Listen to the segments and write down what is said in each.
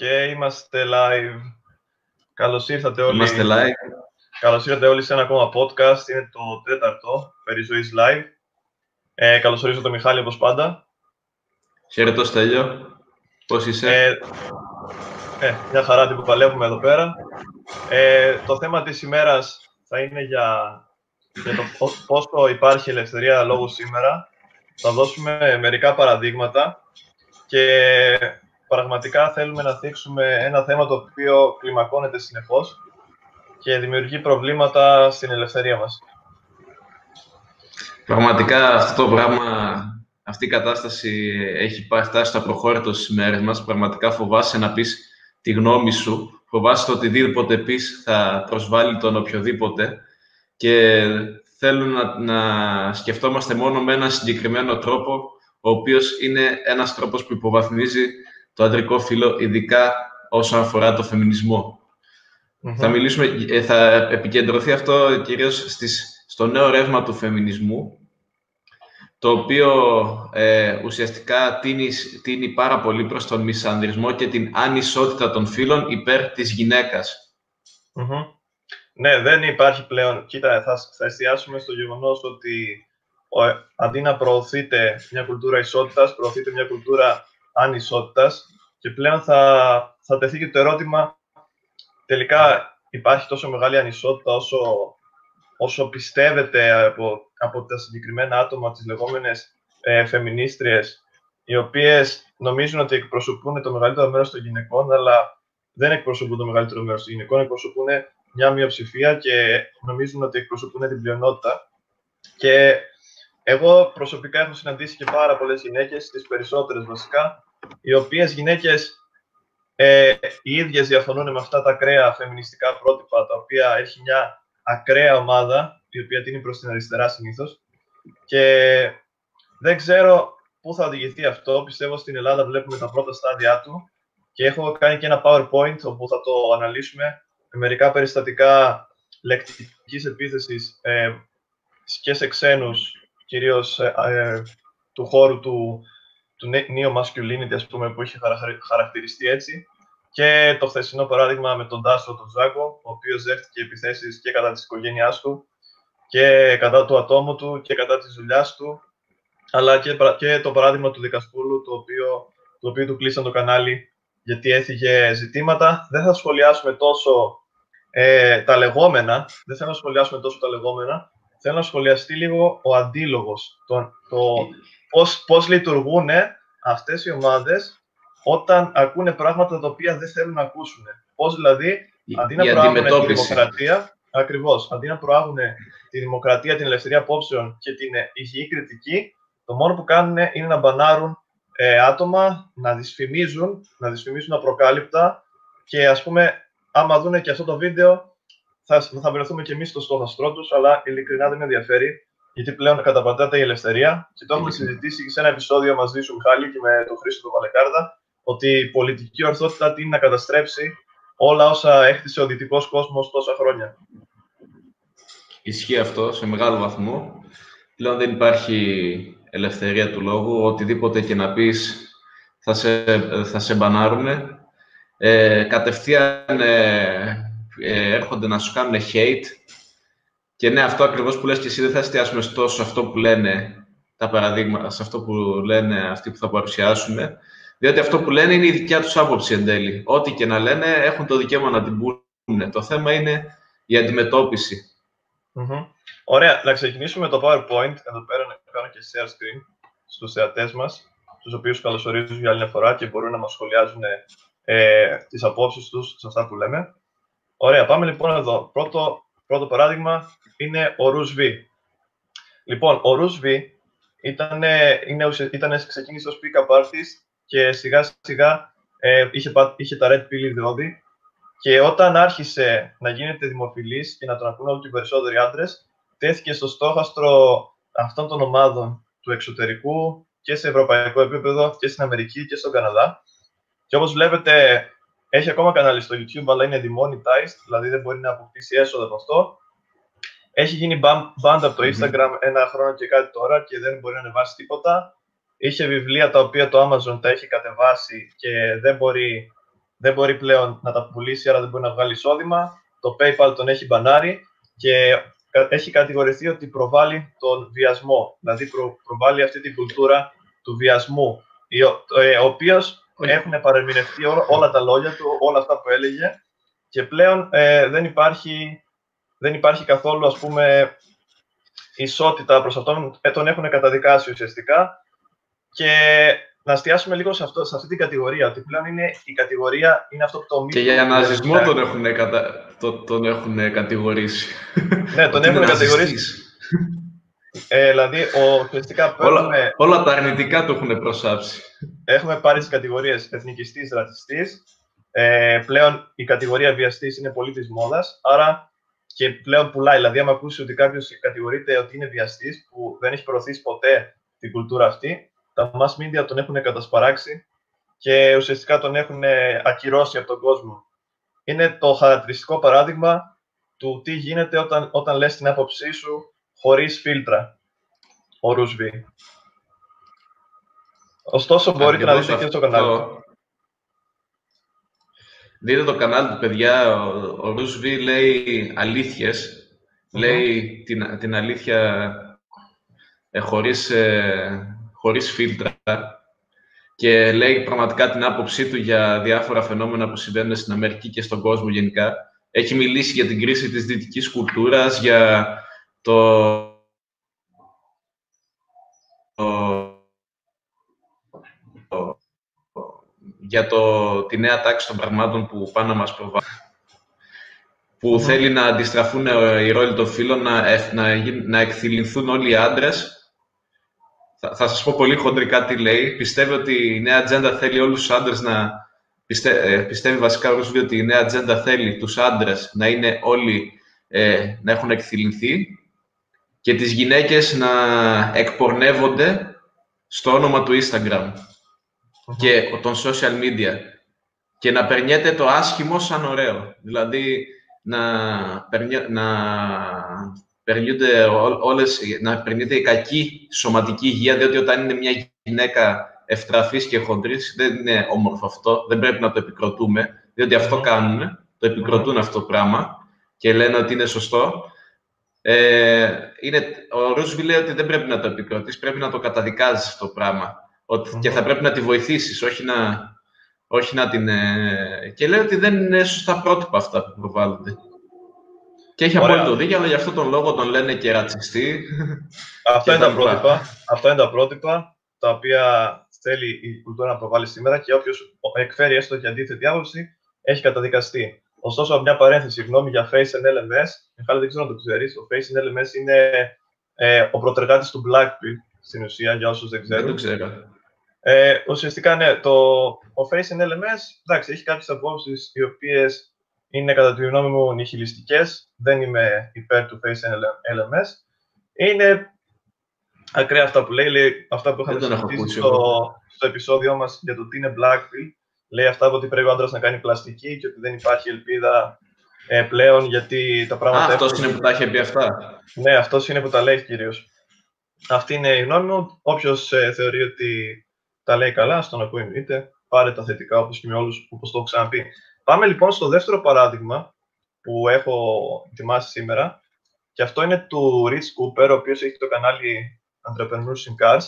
Και είμαστε live. Καλώς ήρθατε όλοι. Είμαστε live. Καλώς ήρθατε όλοι σε ένα ακόμα podcast. Είναι το τέταρτο περί ζωής live. Ε, καλώς ορίζω τον Μιχάλη όπως πάντα. Χαίρετο Στέλιο. Πώς είσαι; Ε, ε, μια χαρά που παλεύουμε εδώ πέρα. Ε, το θέμα της ημέρας θα είναι για, για το πόσο υπάρχει ελευθερία λόγου σήμερα. Θα δώσουμε μερικά παραδείγματα και πραγματικά θέλουμε να θίξουμε ένα θέμα το οποίο κλιμακώνεται συνεχώς και δημιουργεί προβλήματα στην ελευθερία μας. Πραγματικά αυτό το πράγμα, αυτή η κατάσταση έχει φτάσει στο προχώρητο στις μέρες μας. Πραγματικά φοβάσαι να πεις τη γνώμη σου, φοβάσαι το οτιδήποτε πεις θα προσβάλλει τον οποιοδήποτε και θέλουν να, να σκεφτόμαστε μόνο με ένα συγκεκριμένο τρόπο, ο οποίος είναι ένας τρόπος που υποβαθμίζει το αντρικό φύλλο, ειδικά όσον αφορά το φεμινισμο Θα, μιλήσουμε, ε, θα επικεντρωθεί αυτό κυρίως στις, στο νέο ρεύμα του φεμινισμού, το οποίο ε, ουσιαστικά τίνει, τίνει πάρα πολύ προς τον μισανδρισμό και την ανισότητα των φύλων υπέρ της γυναικας Ναι, δεν υπάρχει πλέον. Κοίτα, θα, θα εστιάσουμε στο γεγονός ότι ο, αντί να προωθείται μια κουλτούρα ισότητας, προωθείται μια κουλτούρα ανισότητας και πλέον θα, θα τεθεί και το ερώτημα τελικά υπάρχει τόσο μεγάλη ανισότητα όσο, όσο πιστεύετε από, από τα συγκεκριμένα άτομα, τις λεγόμενες ε, φεμινίστριες, οι οποίες νομίζουν ότι εκπροσωπούν το μεγαλύτερο μέρος των γυναικών, αλλά δεν εκπροσωπούν το μεγαλύτερο μέρος των γυναικών, εκπροσωπούν μια μειοψηφία και νομίζουν ότι εκπροσωπούν την πλειονότητα. Και εγώ προσωπικά έχω συναντήσει και πάρα πολλές γυναίκες, τις περισσότερες βασικά, οι οποίες γυναίκες ε, οι ίδιες διαφωνούν με αυτά τα ακραία φεμινιστικά πρότυπα, τα οποία έχει μια ακραία ομάδα, η οποία τίνει προς την αριστερά συνήθως. Και δεν ξέρω πού θα οδηγηθεί αυτό. Πιστεύω στην Ελλάδα βλέπουμε τα πρώτα στάδια του και έχω κάνει και ένα PowerPoint όπου θα το αναλύσουμε με μερικά περιστατικά λεκτικής επίθεσης ε, και σε ξένους, κυρίως ε, ε, του χώρου του του neo masculinity, ας πούμε, που είχε χαρακτηριστεί έτσι. Και το χθεσινό παράδειγμα με τον Τάσο τον Ζάκο, ο οποίος δέχτηκε επιθέσεις και κατά της οικογένειάς του και κατά του ατόμου του και κατά της δουλειάς του, αλλά και, και το παράδειγμα του δικαστούλου, το οποίο, το οποίο του κλείσαν το κανάλι γιατί έφυγε ζητήματα. Δεν θα σχολιάσουμε τόσο ε, τα λεγόμενα, δεν θέλω να σχολιάσουμε τόσο τα λεγόμενα, θέλω να σχολιαστεί λίγο ο αντίλογος, το, το, πώς, πώς λειτουργούν αυτές οι ομάδες όταν ακούνε πράγματα τα οποία δεν θέλουν να ακούσουν. Πώς δηλαδή, αντί να προάγουν τη δημοκρατία, ακριβώς, αντί να προάγουν τη δημοκρατία, την ελευθερία απόψεων και την υγιή κριτική, το μόνο που κάνουν είναι να μπανάρουν ε, άτομα, να δυσφημίζουν, να δυσφημίζουν απροκάλυπτα και ας πούμε, άμα δουν και αυτό το βίντεο, θα, θα βρεθούμε και εμείς στο στόχαστρό τους, αλλά ειλικρινά δεν με ενδιαφέρει γιατί πλέον καταπατάται η ελευθερία. Και το έχουμε συζητήσει και σε ένα επεισόδιο μαζί σου, Μιχάλη, και με τον Χρήστο του Βαλεκάρδα, ότι η πολιτική ορθότητα τίνει να καταστρέψει όλα όσα έχτισε ο δυτικός κόσμος τόσα χρόνια. Ισχύει αυτό σε μεγάλο βαθμό. Πλέον δεν υπάρχει ελευθερία του λόγου. Οτιδήποτε και να πεις θα σε, θα σε μπανάρουν. Ε, κατευθείαν ε, ε, έρχονται να σου κάνουν hate και ναι, αυτό ακριβώς που λες και εσύ δεν θα εστιάσουμε τόσο σε αυτό που λένε τα παραδείγματα, σε αυτό που λένε αυτοί που θα παρουσιάσουν, διότι αυτό που λένε είναι η δικιά τους άποψη εν τέλει. Ό,τι και να λένε έχουν το δικαίωμα να την πούνε. Το θέμα είναι η αντιμετώπιση. Mm-hmm. Ωραία, να ξεκινήσουμε το PowerPoint. Εδώ πέρα να κάνω και share screen στους θεατές μας, τους οποίους καλωσορίζω για άλλη μια φορά και μπορούν να μας σχολιάζουν ε, τις απόψεις τους σε αυτά που λέμε. Ωραία, πάμε λοιπόν εδώ. Πρώτο, πρώτο παράδειγμα, είναι ο Ρους Λοιπόν, ο Ρους ήταν, είναι, ήταν, ξεκίνησε ως pick-up artist και σιγά σιγά ε, είχε, είχε τα Red Pill ιδεώδη και όταν άρχισε να γίνεται δημοφιλής και να τον ακούνε όλο και περισσότεροι άντρες, τέθηκε στο στόχαστρο αυτών των ομάδων του εξωτερικού και σε ευρωπαϊκό επίπεδο και στην Αμερική και στον Καναδά. Και όπως βλέπετε, έχει ακόμα κανάλι στο YouTube, αλλά είναι demonetized, δηλαδή δεν μπορεί να αποκτήσει έσοδα από αυτό. Έχει γίνει band από το Instagram ένα χρόνο και κάτι τώρα και δεν μπορεί να ανεβάσει τίποτα. Είχε βιβλία τα οποία το Amazon τα έχει κατεβάσει και δεν μπορεί δεν μπορεί πλέον να τα πουλήσει, άρα δεν μπορεί να βγάλει εισόδημα. Το PayPal τον έχει μπανάρει και έχει κατηγορηθεί ότι προβάλλει τον βιασμό. Δηλαδή προ, προβάλλει αυτή την κουλτούρα του βιασμού, ε, ο οποίος έχουν παρεμεινευτεί όλα τα λόγια του, όλα αυτά που έλεγε και πλέον ε, δεν, υπάρχει, δεν υπάρχει καθόλου, ας πούμε, ισότητα προς αυτόν, ε, τον έχουν καταδικάσει ουσιαστικά και να εστιάσουμε λίγο σε, αυτό, σε αυτή την κατηγορία, ότι πλέον είναι η κατηγορία, είναι αυτό που το Και για ναζισμό τον έχουν, κατα... τον έχουν κατηγορήσει. Ναι, τον έχουν κατηγορήσει. Ε, δηλαδή, ο, ουσιαστικά όλα, όλα τα αρνητικά το έχουν προσάψει. Έχουμε πάρει τις κατηγορίες εθνικιστής, ρατσιστής. Ε, πλέον η κατηγορία βιαστής είναι πολύ της μόδας. Άρα και πλέον πουλάει. Δηλαδή, άμα ακούσει ότι κάποιος κατηγορείται ότι είναι βιαστής, που δεν έχει προωθήσει ποτέ την κουλτούρα αυτή, τα mass media τον έχουν κατασπαράξει και ουσιαστικά τον έχουν ακυρώσει από τον κόσμο. Είναι το χαρακτηριστικό παράδειγμα του τι γίνεται όταν, όταν λες την άποψή σου χωρίς φίλτρα, ο Ρουσβί. Ωστόσο, μπορείτε να δείτε και στο κανάλι Δείτε το κανάλι του, παιδιά. Ο, ο Ρουσβί λέει Λέει την, την αλήθεια ε, χωρίς, ε, χωρίς φίλτρα. Και λέει πραγματικά την άποψή του για διάφορα φαινόμενα που συμβαίνουν στην Αμερική και στον κόσμο γενικά. Έχει μιλήσει για την κρίση της δυτικής κουλτούρας, για το για το, τη νέα τάξη των πραγμάτων που πάνε να μας προβάλλει. Που θέλει να αντιστραφούν οι ρόλοι των φίλων, να, να, να εκθυλινθούν όλοι οι άντρες. Θα, θα σας πω πολύ χοντρικά τι λέει. Πιστεύει ότι η νέα ατζέντα θέλει όλους τους άντρες να... Πιστε, ε, πιστεύει βασικά ότι η νέα ατζέντα θέλει τους άντρες να είναι όλοι ε, να έχουν εκθυλινθεί και τις γυναίκες να εκπορνεύονται στο όνομα του Instagram και των social media και να περνιέται το άσχημο σαν ωραίο. Δηλαδή, να, να περνιούνται όλες, να περνιέται η κακή σωματική υγεία, διότι όταν είναι μια γυναίκα ευτραφής και χοντρής, δεν είναι όμορφο αυτό, δεν πρέπει να το επικροτούμε, διότι αυτό κάνουν, το επικροτούν αυτό το πράγμα και λένε ότι είναι σωστό. Ε, είναι, ο Ρούσβι λέει ότι δεν πρέπει να το επικροτείς, πρέπει να το καταδικάζεις αυτό το πράγμα. Ότι, Και θα πρέπει να τη βοηθήσεις, όχι να, όχι να την... Ε, και λέει ότι δεν είναι σωστά πρότυπα αυτά που προβάλλονται. Και έχει απόλυτο δίκιο, αλλά γι' αυτόν τον λόγο τον λένε και ρατσιστή. Αυτά είναι, τα πρότυπα, αυτά είναι τα πρότυπα τα οποία θέλει η κουλτούρα να προβάλλει σήμερα και όποιος εκφέρει έστω και αντίθετη άποψη έχει καταδικαστεί. Ωστόσο, μια παρένθεση γνώμη για Face and LMS. Μιχάλη, δεν ξέρω αν το ξέρεις. Ο Face and LMS είναι ε, ο προτεργάτη του Blackpill στην ουσία, για όσους δεν ξέρουν. Δεν το ξέρω. Ε, ουσιαστικά, ναι, το, ο Face in LMS εντάξει, έχει κάποιες απόψεις οι οποίες είναι κατά τη γνώμη μου νυχιλιστικέ. Δεν είμαι υπέρ του Face in LMS. Είναι ακραία αυτά που λέει, λέει αυτά που είχαμε συζητήσει στο, στο επεισόδιο μας για το τι είναι Blackpill. Λέει αυτά ότι πρέπει ο άντρας να κάνει πλαστική και ότι δεν υπάρχει ελπίδα ε, πλέον γιατί τα πράγματα. Α, αυτός είναι που τα έχει πει αυτά. Ναι, αυτός είναι που τα λέει κυρίως. Αυτή είναι η γνώμη μου. Όποιος ε, θεωρεί ότι τα λέει καλά, στον ακούει είτε πάρε τα θετικά όπως και με όλους όπως το έχω ξαναπεί. Πάμε λοιπόν στο δεύτερο παράδειγμα που έχω ετοιμάσει σήμερα και αυτό είναι του Rich Cooper, ο οποίος έχει το κανάλι Entrepreneurs in Cars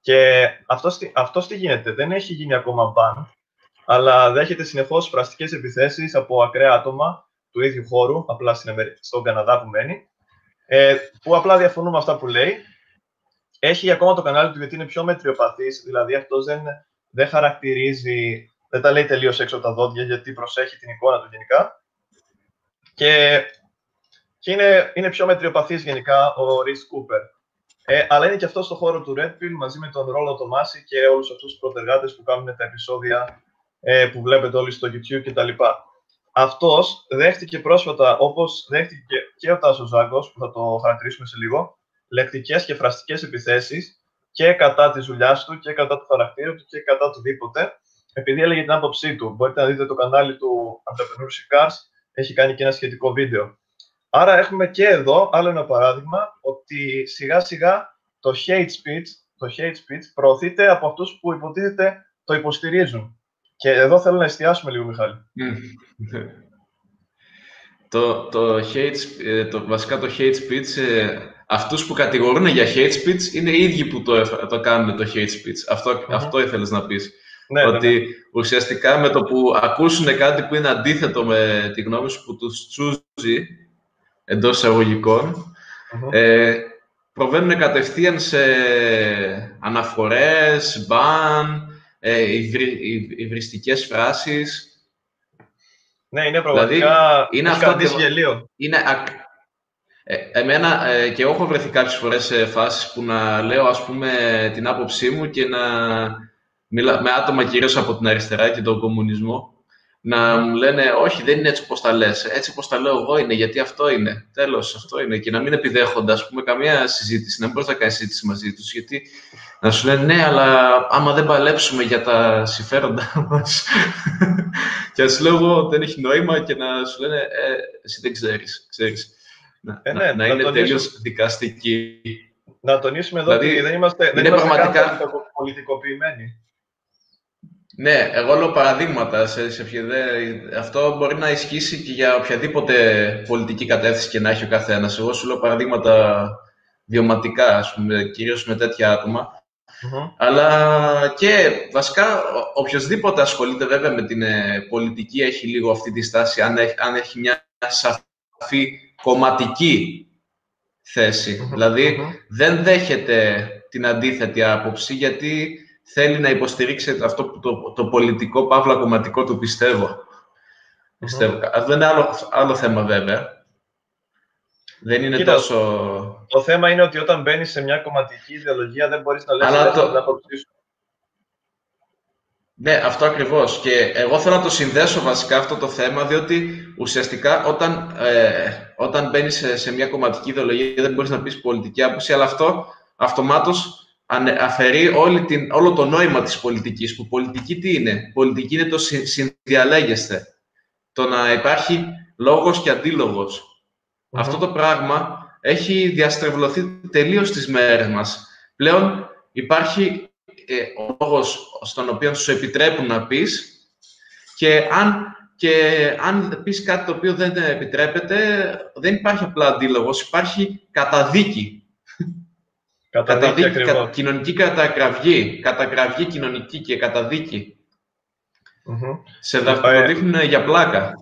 και αυτός, αυτός τι γίνεται, δεν έχει γίνει ακόμα ban, αλλά δέχεται συνεχώς πραστικές επιθέσεις από ακραία άτομα του ίδιου χώρου, απλά στον Καναδά που μένει, ε, που απλά διαφωνούν με αυτά που λέει έχει ακόμα το κανάλι του γιατί είναι πιο μετριοπαθής, δηλαδή αυτός δεν, δεν χαρακτηρίζει, δεν τα λέει τελείως έξω από τα δόντια γιατί προσέχει την εικόνα του γενικά. Και, και είναι, είναι πιο μετριοπαθής γενικά ο Ρις Κούπερ. Ε, αλλά είναι και αυτός στο χώρο του Red Pill μαζί με τον Ρόλο Τομάση και όλους αυτούς τους προτεργάτες που κάνουν τα επεισόδια ε, που βλέπετε όλοι στο YouTube κτλ. Αυτός δέχτηκε πρόσφατα, όπως δέχτηκε και ο Τάσος Ζάγκος, που θα το χαρακτηρίσουμε σε λίγο, λεκτικές και φραστικές επιθέσεις και κατά της δουλειάς του και κατά του χαρακτήρα του και κατά οτιδήποτε, επειδή έλεγε την άποψή του. Μπορείτε να δείτε το κανάλι του Entrepreneurship Cars, έχει κάνει και ένα σχετικό βίντεο. Άρα έχουμε και εδώ άλλο ένα παράδειγμα ότι σιγά σιγά το hate speech, το hate speech προωθείται από αυτούς που υποτίθεται το υποστηρίζουν. Και εδώ θέλω να εστιάσουμε λίγο, Μιχάλη. το, το hate, ε, το, βασικά το hate speech, ε, αυτούς που κατηγορούν για hate speech είναι οι ίδιοι που το, το κάνουν το hate speech. Αυτό, αυτό ήθελες να πεις. Ναι, ναι ότι ναι. ουσιαστικά με το που ακούσουν κάτι που είναι αντίθετο με τη γνώμη σου που τους τσούζει εντός ε, προβαίνουν κατευθείαν σε αναφορές, μπαν, ε, υβριστικές φράσεις. Ναι, είναι πραγματικά δηλαδή, είναι αυτό γελίο. Είναι, ε, εμένα ε, και εγώ έχω βρεθεί κάποιες φορές σε φάσεις που να λέω ας πούμε την άποψή μου και να μιλά με άτομα κυρίως από την αριστερά και τον κομμουνισμό να μου λένε όχι δεν είναι έτσι όπως τα λες, έτσι όπως τα λέω εγώ είναι γιατί αυτό είναι, τέλος αυτό είναι και να μην επιδέχονται ας πούμε καμία συζήτηση, να μην μπορείς να κάνεις συζήτηση μαζί τους γιατί να σου λένε ναι αλλά άμα δεν παλέψουμε για τα συμφέροντά μας και να σου λέω εγώ δεν έχει νόημα και να σου λένε ε, εσύ δεν ξέρεις, ξέρεις. Να, ε, ναι, να, να είναι τονίσουμε... τελείως δικαστική. Να τονίσουμε εδώ δηλαδή, ότι δεν είμαστε, δεν είμαστε πραγματικά... πολιτικοποιημένοι. Ναι, εγώ λέω παραδείγματα. Σε, σε, αυτό μπορεί να ισχύσει και για οποιαδήποτε πολιτική κατεύθυνση και να έχει ο καθένας. Εγώ σου λέω παραδείγματα βιωματικά, ας πούμε, κυρίως με τέτοια Αλλά και βασικά οποιοδήποτε ασχολείται βέβαια με την ε, πολιτική έχει λίγο αυτή τη στάση, αν έχει, αν έχει μια σαφή κομματική δηλαδη δεν δέχεται την αντίθετη άποψη γιατί θέλει να υποστηρίξει αυτό που το, το πολιτικό, παύλα κομματικό του πιστεύω. πιστεύω. Αυτό είναι άλλο, άλλο θέμα βέβαια. Δεν είναι τόσο... Το θέμα είναι ότι όταν μπαίνεις σε μια κομματική ιδεολογία δεν μπορείς να λες Αλλά το... να Ναι, αυτό ακριβώς. Και εγώ θέλω να το συνδέσω βασικά αυτό το θέμα, διότι ουσιαστικά όταν, ε, όταν μπαίνεις σε, σε, μια κομματική ιδεολογία δεν μπορείς να πεις πολιτική άποψη, αλλά αυτό αυτομάτως αφαιρεί όλη την, όλο το νόημα της πολιτικής, που πολιτική τι είναι; Πολιτική είναι το συνδιαλέγεστε. Το να υπάρχει λόγος και αντιλογος Αυτό το πράγμα έχει διαστρεβλωθεί τελείως στις μέρες μας. Πλέον υπάρχει ε, ο λόγος στον οποίο σου επιτρέπουν να πεις και αν, και αν πεις κάτι το οποίο δεν επιτρέπεται, δεν υπάρχει απλά αντίλογος, υπάρχει καταδίκη Καταδίκη, κα, κοινωνική κατακραυγή, κατακραυγή κοινωνική και καταδίκη. Mm-hmm. Σε δαχτυλοδείχνουν ε, για πλάκα.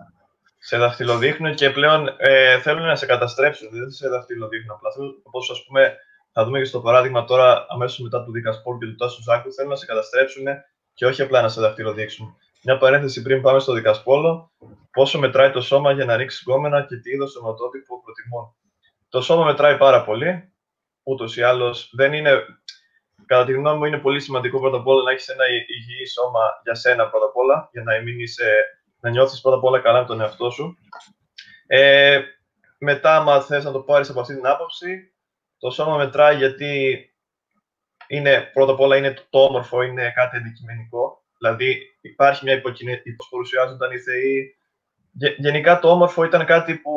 Σε δαχτυλοδείχνουν και πλέον ε, θέλουν να σε καταστρέψουν. Δεν σε δαχτυλοδείχνουν απλά. Όπω ας πούμε, θα δούμε και στο παράδειγμα τώρα, αμέσως μετά του Δικασπόλ και του Τάσου Ζάκου, θέλουν να σε καταστρέψουν και όχι απλά να σε δαχτυλοδείξουν. Μια παρένθεση πριν πάμε στο Δικασπόλο, πόσο μετράει το σώμα για να ρίξει γκόμενα και τι είδος σωματότυπο προτιμούν. Το σώμα μετράει πάρα πολύ ούτως ή άλλως δεν είναι, κατά τη γνώμη μου είναι πολύ σημαντικό πρώτα απ' όλα να έχεις ένα υγιή σώμα για σένα πρώτα απ' όλα, για να, μην είσαι, να νιώθεις πρώτα απ' όλα καλά με τον εαυτό σου. Ε, μετά, άμα θες να το πάρεις από αυτή την άποψη, το σώμα μετράει γιατί είναι, πρώτα απ' όλα είναι το, το όμορφο, είναι κάτι αντικειμενικό. Δηλαδή υπάρχει μια υποκεινή, παρουσιάζονταν οι θεοί. Γενικά το όμορφο ήταν κάτι που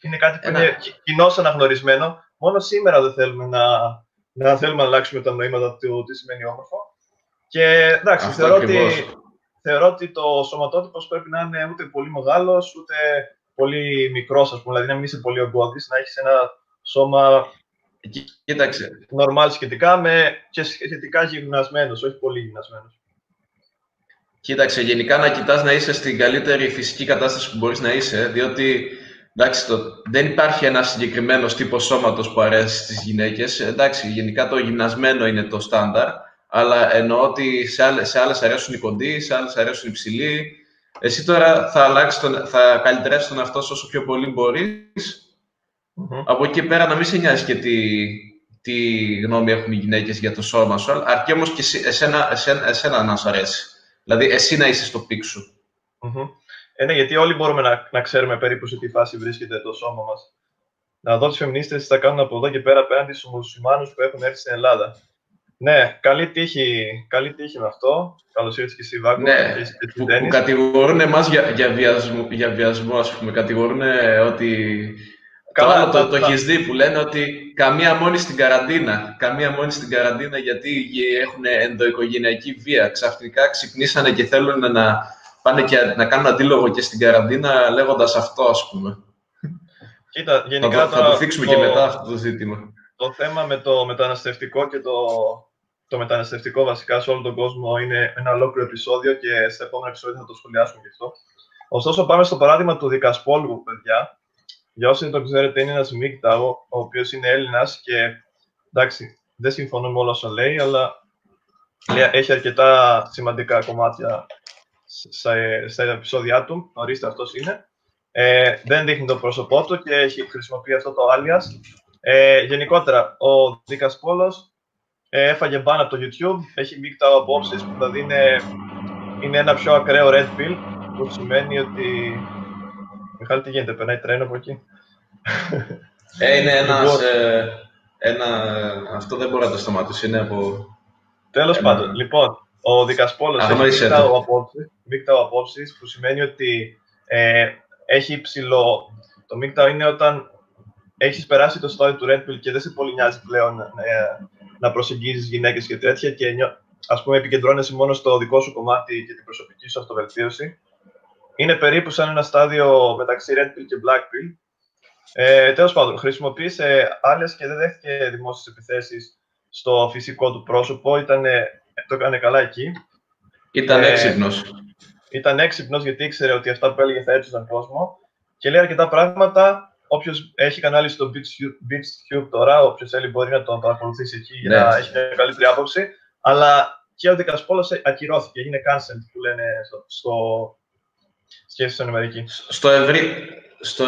είναι κάτι που είναι κοινώς αναγνωρισμένο Μόνο σήμερα δεν θέλουμε να, να θέλουμε να αλλάξουμε τα νοήματα του τι σημαίνει όμορφο. Και εντάξει, θεωρώ ότι, θεωρώ ότι το σωματότυπος πρέπει να είναι ούτε πολύ μεγάλος, ούτε πολύ μικρός, ας πούμε. Δηλαδή να μην είσαι πολύ ογκώδης, να έχεις ένα σώμα. Κοίταξε. Νορμάλ σχετικά με και σχετικά γυμνασμένος, όχι πολύ γυμνασμένος. Κοίταξε, γενικά να κοιτάς να είσαι στην καλύτερη φυσική κατάσταση που μπορείς να είσαι, διότι Εντάξει, το, δεν υπάρχει ένας συγκεκριμένος τύπος σώματος που αρέσει στις γυναίκες. Εντάξει, γενικά το γυμνασμένο είναι το στάνταρ, αλλά εννοώ ότι σε άλλες, σε άλλες αρέσουν οι κοντοί, σε άλλες αρέσουν οι ψηλοί. Εσύ τώρα θα, αλλάξεις τον, θα καλυτερεύσεις τον εαυτό σου όσο πιο πολύ μπορείς. Από εκεί πέρα να μην σε νοιάζει και τι, τι γνώμη έχουν οι γυναίκες για το σώμα σου, αρκεί όμως και εσένα, εσένα, εσένα να σου αρέσει. Δηλαδή, εσύ να είσαι στο peak σου. Ε, ναι, γιατί όλοι μπορούμε να, να ξέρουμε περίπου σε τι φάση βρίσκεται το σώμα μας. Να δω τις φεμινίστριες τι θα κάνουν από εδώ και πέρα απέναντι στους μουσουλμάνους που έχουν έρθει στην Ελλάδα. Ναι, καλή τύχη, καλή τύχη με αυτό. Καλώς ήρθατε και εσύ, Βάγκο. Ναι, που, που κατηγορούν εμάς για, για, βιασμό, για βιασμό, ας πούμε. Κατηγορούν ότι Καλά, το, το, το έχεις δει που λένε ότι καμία μόνη στην καραντίνα. Καμία μόνη στην καραντίνα γιατί έχουν ενδοοικογενειακή βία. Ξαφνικά ξυπνήσανε και θέλουν να πάνε και να κάνουν αντίλογο και στην καραντίνα λέγοντας αυτό, ας πούμε. Κοίτα, γενικά θα, το, θα το θίξουμε και μετά αυτό το ζήτημα. Το θέμα με το μεταναστευτικό και το, το μεταναστευτικό βασικά σε όλο τον κόσμο είναι ένα ολόκληρο επεισόδιο και σε επόμενο επεισόδιο θα το σχολιάσουμε και αυτό. Ωστόσο, πάμε στο παράδειγμα του Δικασπόλου, παιδιά. Για όσοι δεν το ξέρετε, είναι ένας Μίκταο, ο οποίος είναι Έλληνας και εντάξει, δεν συμφωνώ με όλα όσα λέει, αλλά έχει αρκετά σημαντικά κομμάτια στα επεισόδια του. Ορίστε, αυτός είναι. Ε, δεν δείχνει το πρόσωπό του και έχει χρησιμοποιεί αυτό το alias. Ε, γενικότερα, ο Δίκας Πόλος ε, έφαγε μπαν από το YouTube, έχει μείκτα απόψεις που δηλαδή είναι, είναι ένα πιο ακραίο red pill, που σημαίνει ότι... Μιχάλη, τι γίνεται, περνάει τρένο από εκεί; Ε, είναι ένας, λοιπόν- ε, ένα... Αυτό δεν μπορεί να το σταματήσει, είναι από... Τέλος ένα... πάντων, λοιπόν, ο Δικασπόλος έχει μείκτα απόψεις, που σημαίνει ότι ε, έχει ψηλό... Το μείκτα είναι όταν έχεις περάσει το στάδιο του Red Pill και δεν σε πολύ νοιάζει πλέον ε, να προσεγγίζεις γυναίκες και τέτοια και ας πούμε επικεντρώνεσαι μόνο στο δικό σου κομμάτι και την προσωπική σου αυτοβελτίωση. Είναι περίπου σαν ένα στάδιο μεταξύ Red Pill και Black Pill. Ε, Τέλος πάντων, χρησιμοποίησε άλλες και δεν δέχτηκε δημόσιες επιθέσεις στο φυσικό του πρόσωπο. Ήτανε, το έκανε καλά εκεί. Ήταν ε, έξυπνος. Ήταν έξυπνος γιατί ήξερε ότι αυτά που έλεγε θα έψησαν κόσμο και λέει αρκετά πράγματα Όποιος έχει κανάλι στο BeachTube τώρα, όποιος θέλει μπορεί να τον παρακολουθήσει εκεί για να ναι. έχει μια καλύτερη άποψη. Αλλά και ο Δικασπόλος ακυρώθηκε, έγινε cancel που λένε στο, στο σχέση στην Αμερική. Στο ευρύ, στο,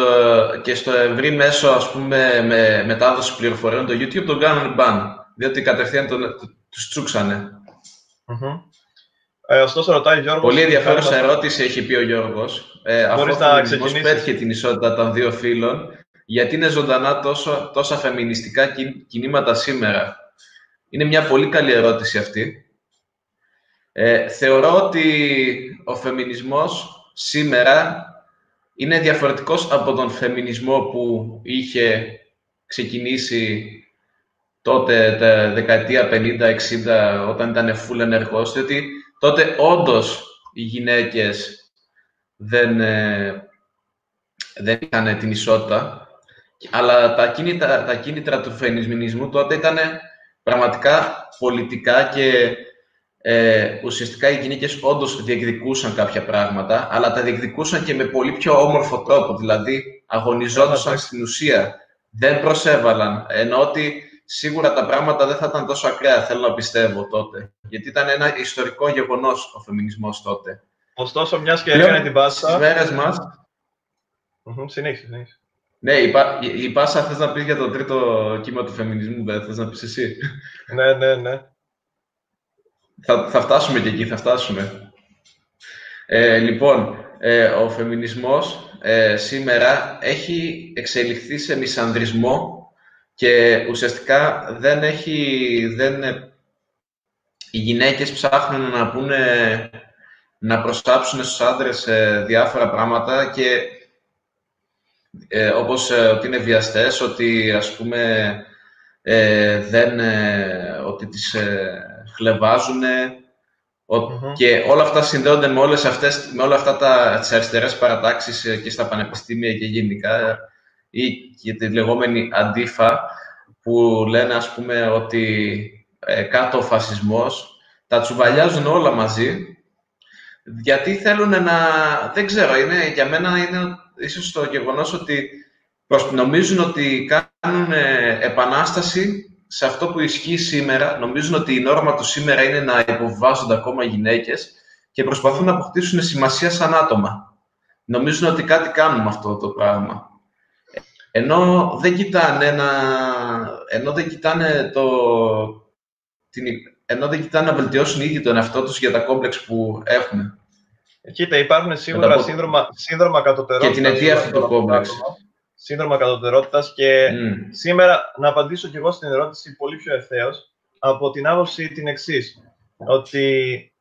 και στο ευρύ μέσο ας πούμε, με μετάδοση πληροφοριών, το YouTube τον κάνουν ban, διότι κατευθείαν τον, τους τσούξανε. Mm-hmm. Ε, ωστόσο, ρωτάει ο Γιώργος... Πολύ ενδιαφέρουσα ερώτηση έχει πει ο Γιώργος. Ε, Μπορείς να ξεκινήσεις. πέτυχε την ισότητα των δύο φύλων, γιατί είναι ζωντανά τόσο, τόσα φεμινιστικά κινήματα σήμερα. Είναι μια πολύ καλή ερώτηση αυτή. Ε, θεωρώ ότι ο φεμινισμός σήμερα είναι διαφορετικός από τον φεμινισμό που είχε ξεκινήσει τότε τα δεκαετία 50-60 όταν ήταν full ενεργός, διότι τότε όντως οι γυναίκες δεν, ε, δεν είχαν την ισότητα, αλλά τα κίνητρα, τα κίνητρα του φεμινισμού τότε ήταν πραγματικά πολιτικά και ε, ουσιαστικά οι γυναίκες όντως διεκδικούσαν κάποια πράγματα, αλλά τα διεκδικούσαν και με πολύ πιο όμορφο τρόπο, δηλαδή αγωνιζόντουσαν στην ουσία, δεν προσέβαλαν, ενώ ότι σίγουρα τα πράγματα δεν θα ήταν τόσο ακραία, θέλω να πιστεύω τότε. Γιατί ήταν ένα ιστορικό γεγονός ο φεμινισμός τότε. Ωστόσο, μιας και έκανε την πάσα. Στις μέρες μα. Συνέχισε, συνέχισε. Ναι, η, πά, η, η πάσα θες να πεις για το τρίτο κύμα του φεμινισμού, δεν θες να πεις εσύ; ναι, ναι, ναι. Θα, θα φτάσουμε και εκεί, θα φτάσουμε. Ε, λοιπόν, ε, ο φεμινισμός ε, σήμερα έχει εξελιχθεί σε μισανδρισμό και ουσιαστικά δεν έχει, δεν, οι γυναίκες ψάχνουν να πούνε, να προστάψουν στους άντρες ε, διάφορα πράγματα και ε, όπως ε, ότι είναι βιαστές, ότι ας πούμε ε, δεν, ότι τις χλεβάζουν και όλα αυτά συνδέονται με, όλες αυτές, με όλα αυτά τα, τις αριστερές παρατάξεις και στα πανεπιστήμια και γενικά ή και τη λεγόμενη αντίφα που λένε ας πούμε ότι ε, κάτω ο φασισμός, τα τσουβαλιάζουν όλα μαζί γιατί θέλουν να... Δεν ξέρω, είναι, για μένα είναι ίσως το γεγονός ότι νομίζουν ότι κάνουν ε, επανάσταση σε αυτό που ισχύει σήμερα. Νομίζουν ότι η νόρμα του σήμερα είναι να υποβάζονται ακόμα γυναίκες και προσπαθούν να αποκτήσουν σημασία σαν άτομα. Νομίζουν ότι κάτι κάνουν με αυτό το πράγμα. Ενώ δεν κοιτάνε, ένα, ενώ δεν κοιτάνε το, την, ενώ δεν κοιτάνε να βελτιώσουν ήδη τον εαυτό τους για τα κόμπλεξ που έχουν. Κοίτα, υπάρχουν σίγουρα σύνδρομα, σύνδρομα κατωτερότητας. Και την αιτία αυτού του κόμπλεξ. Σύνδρομα κατωτερότητας και σήμερα να απαντήσω κι εγώ στην ερώτηση πολύ πιο ευθέως από την άποψη την εξής. Ότι,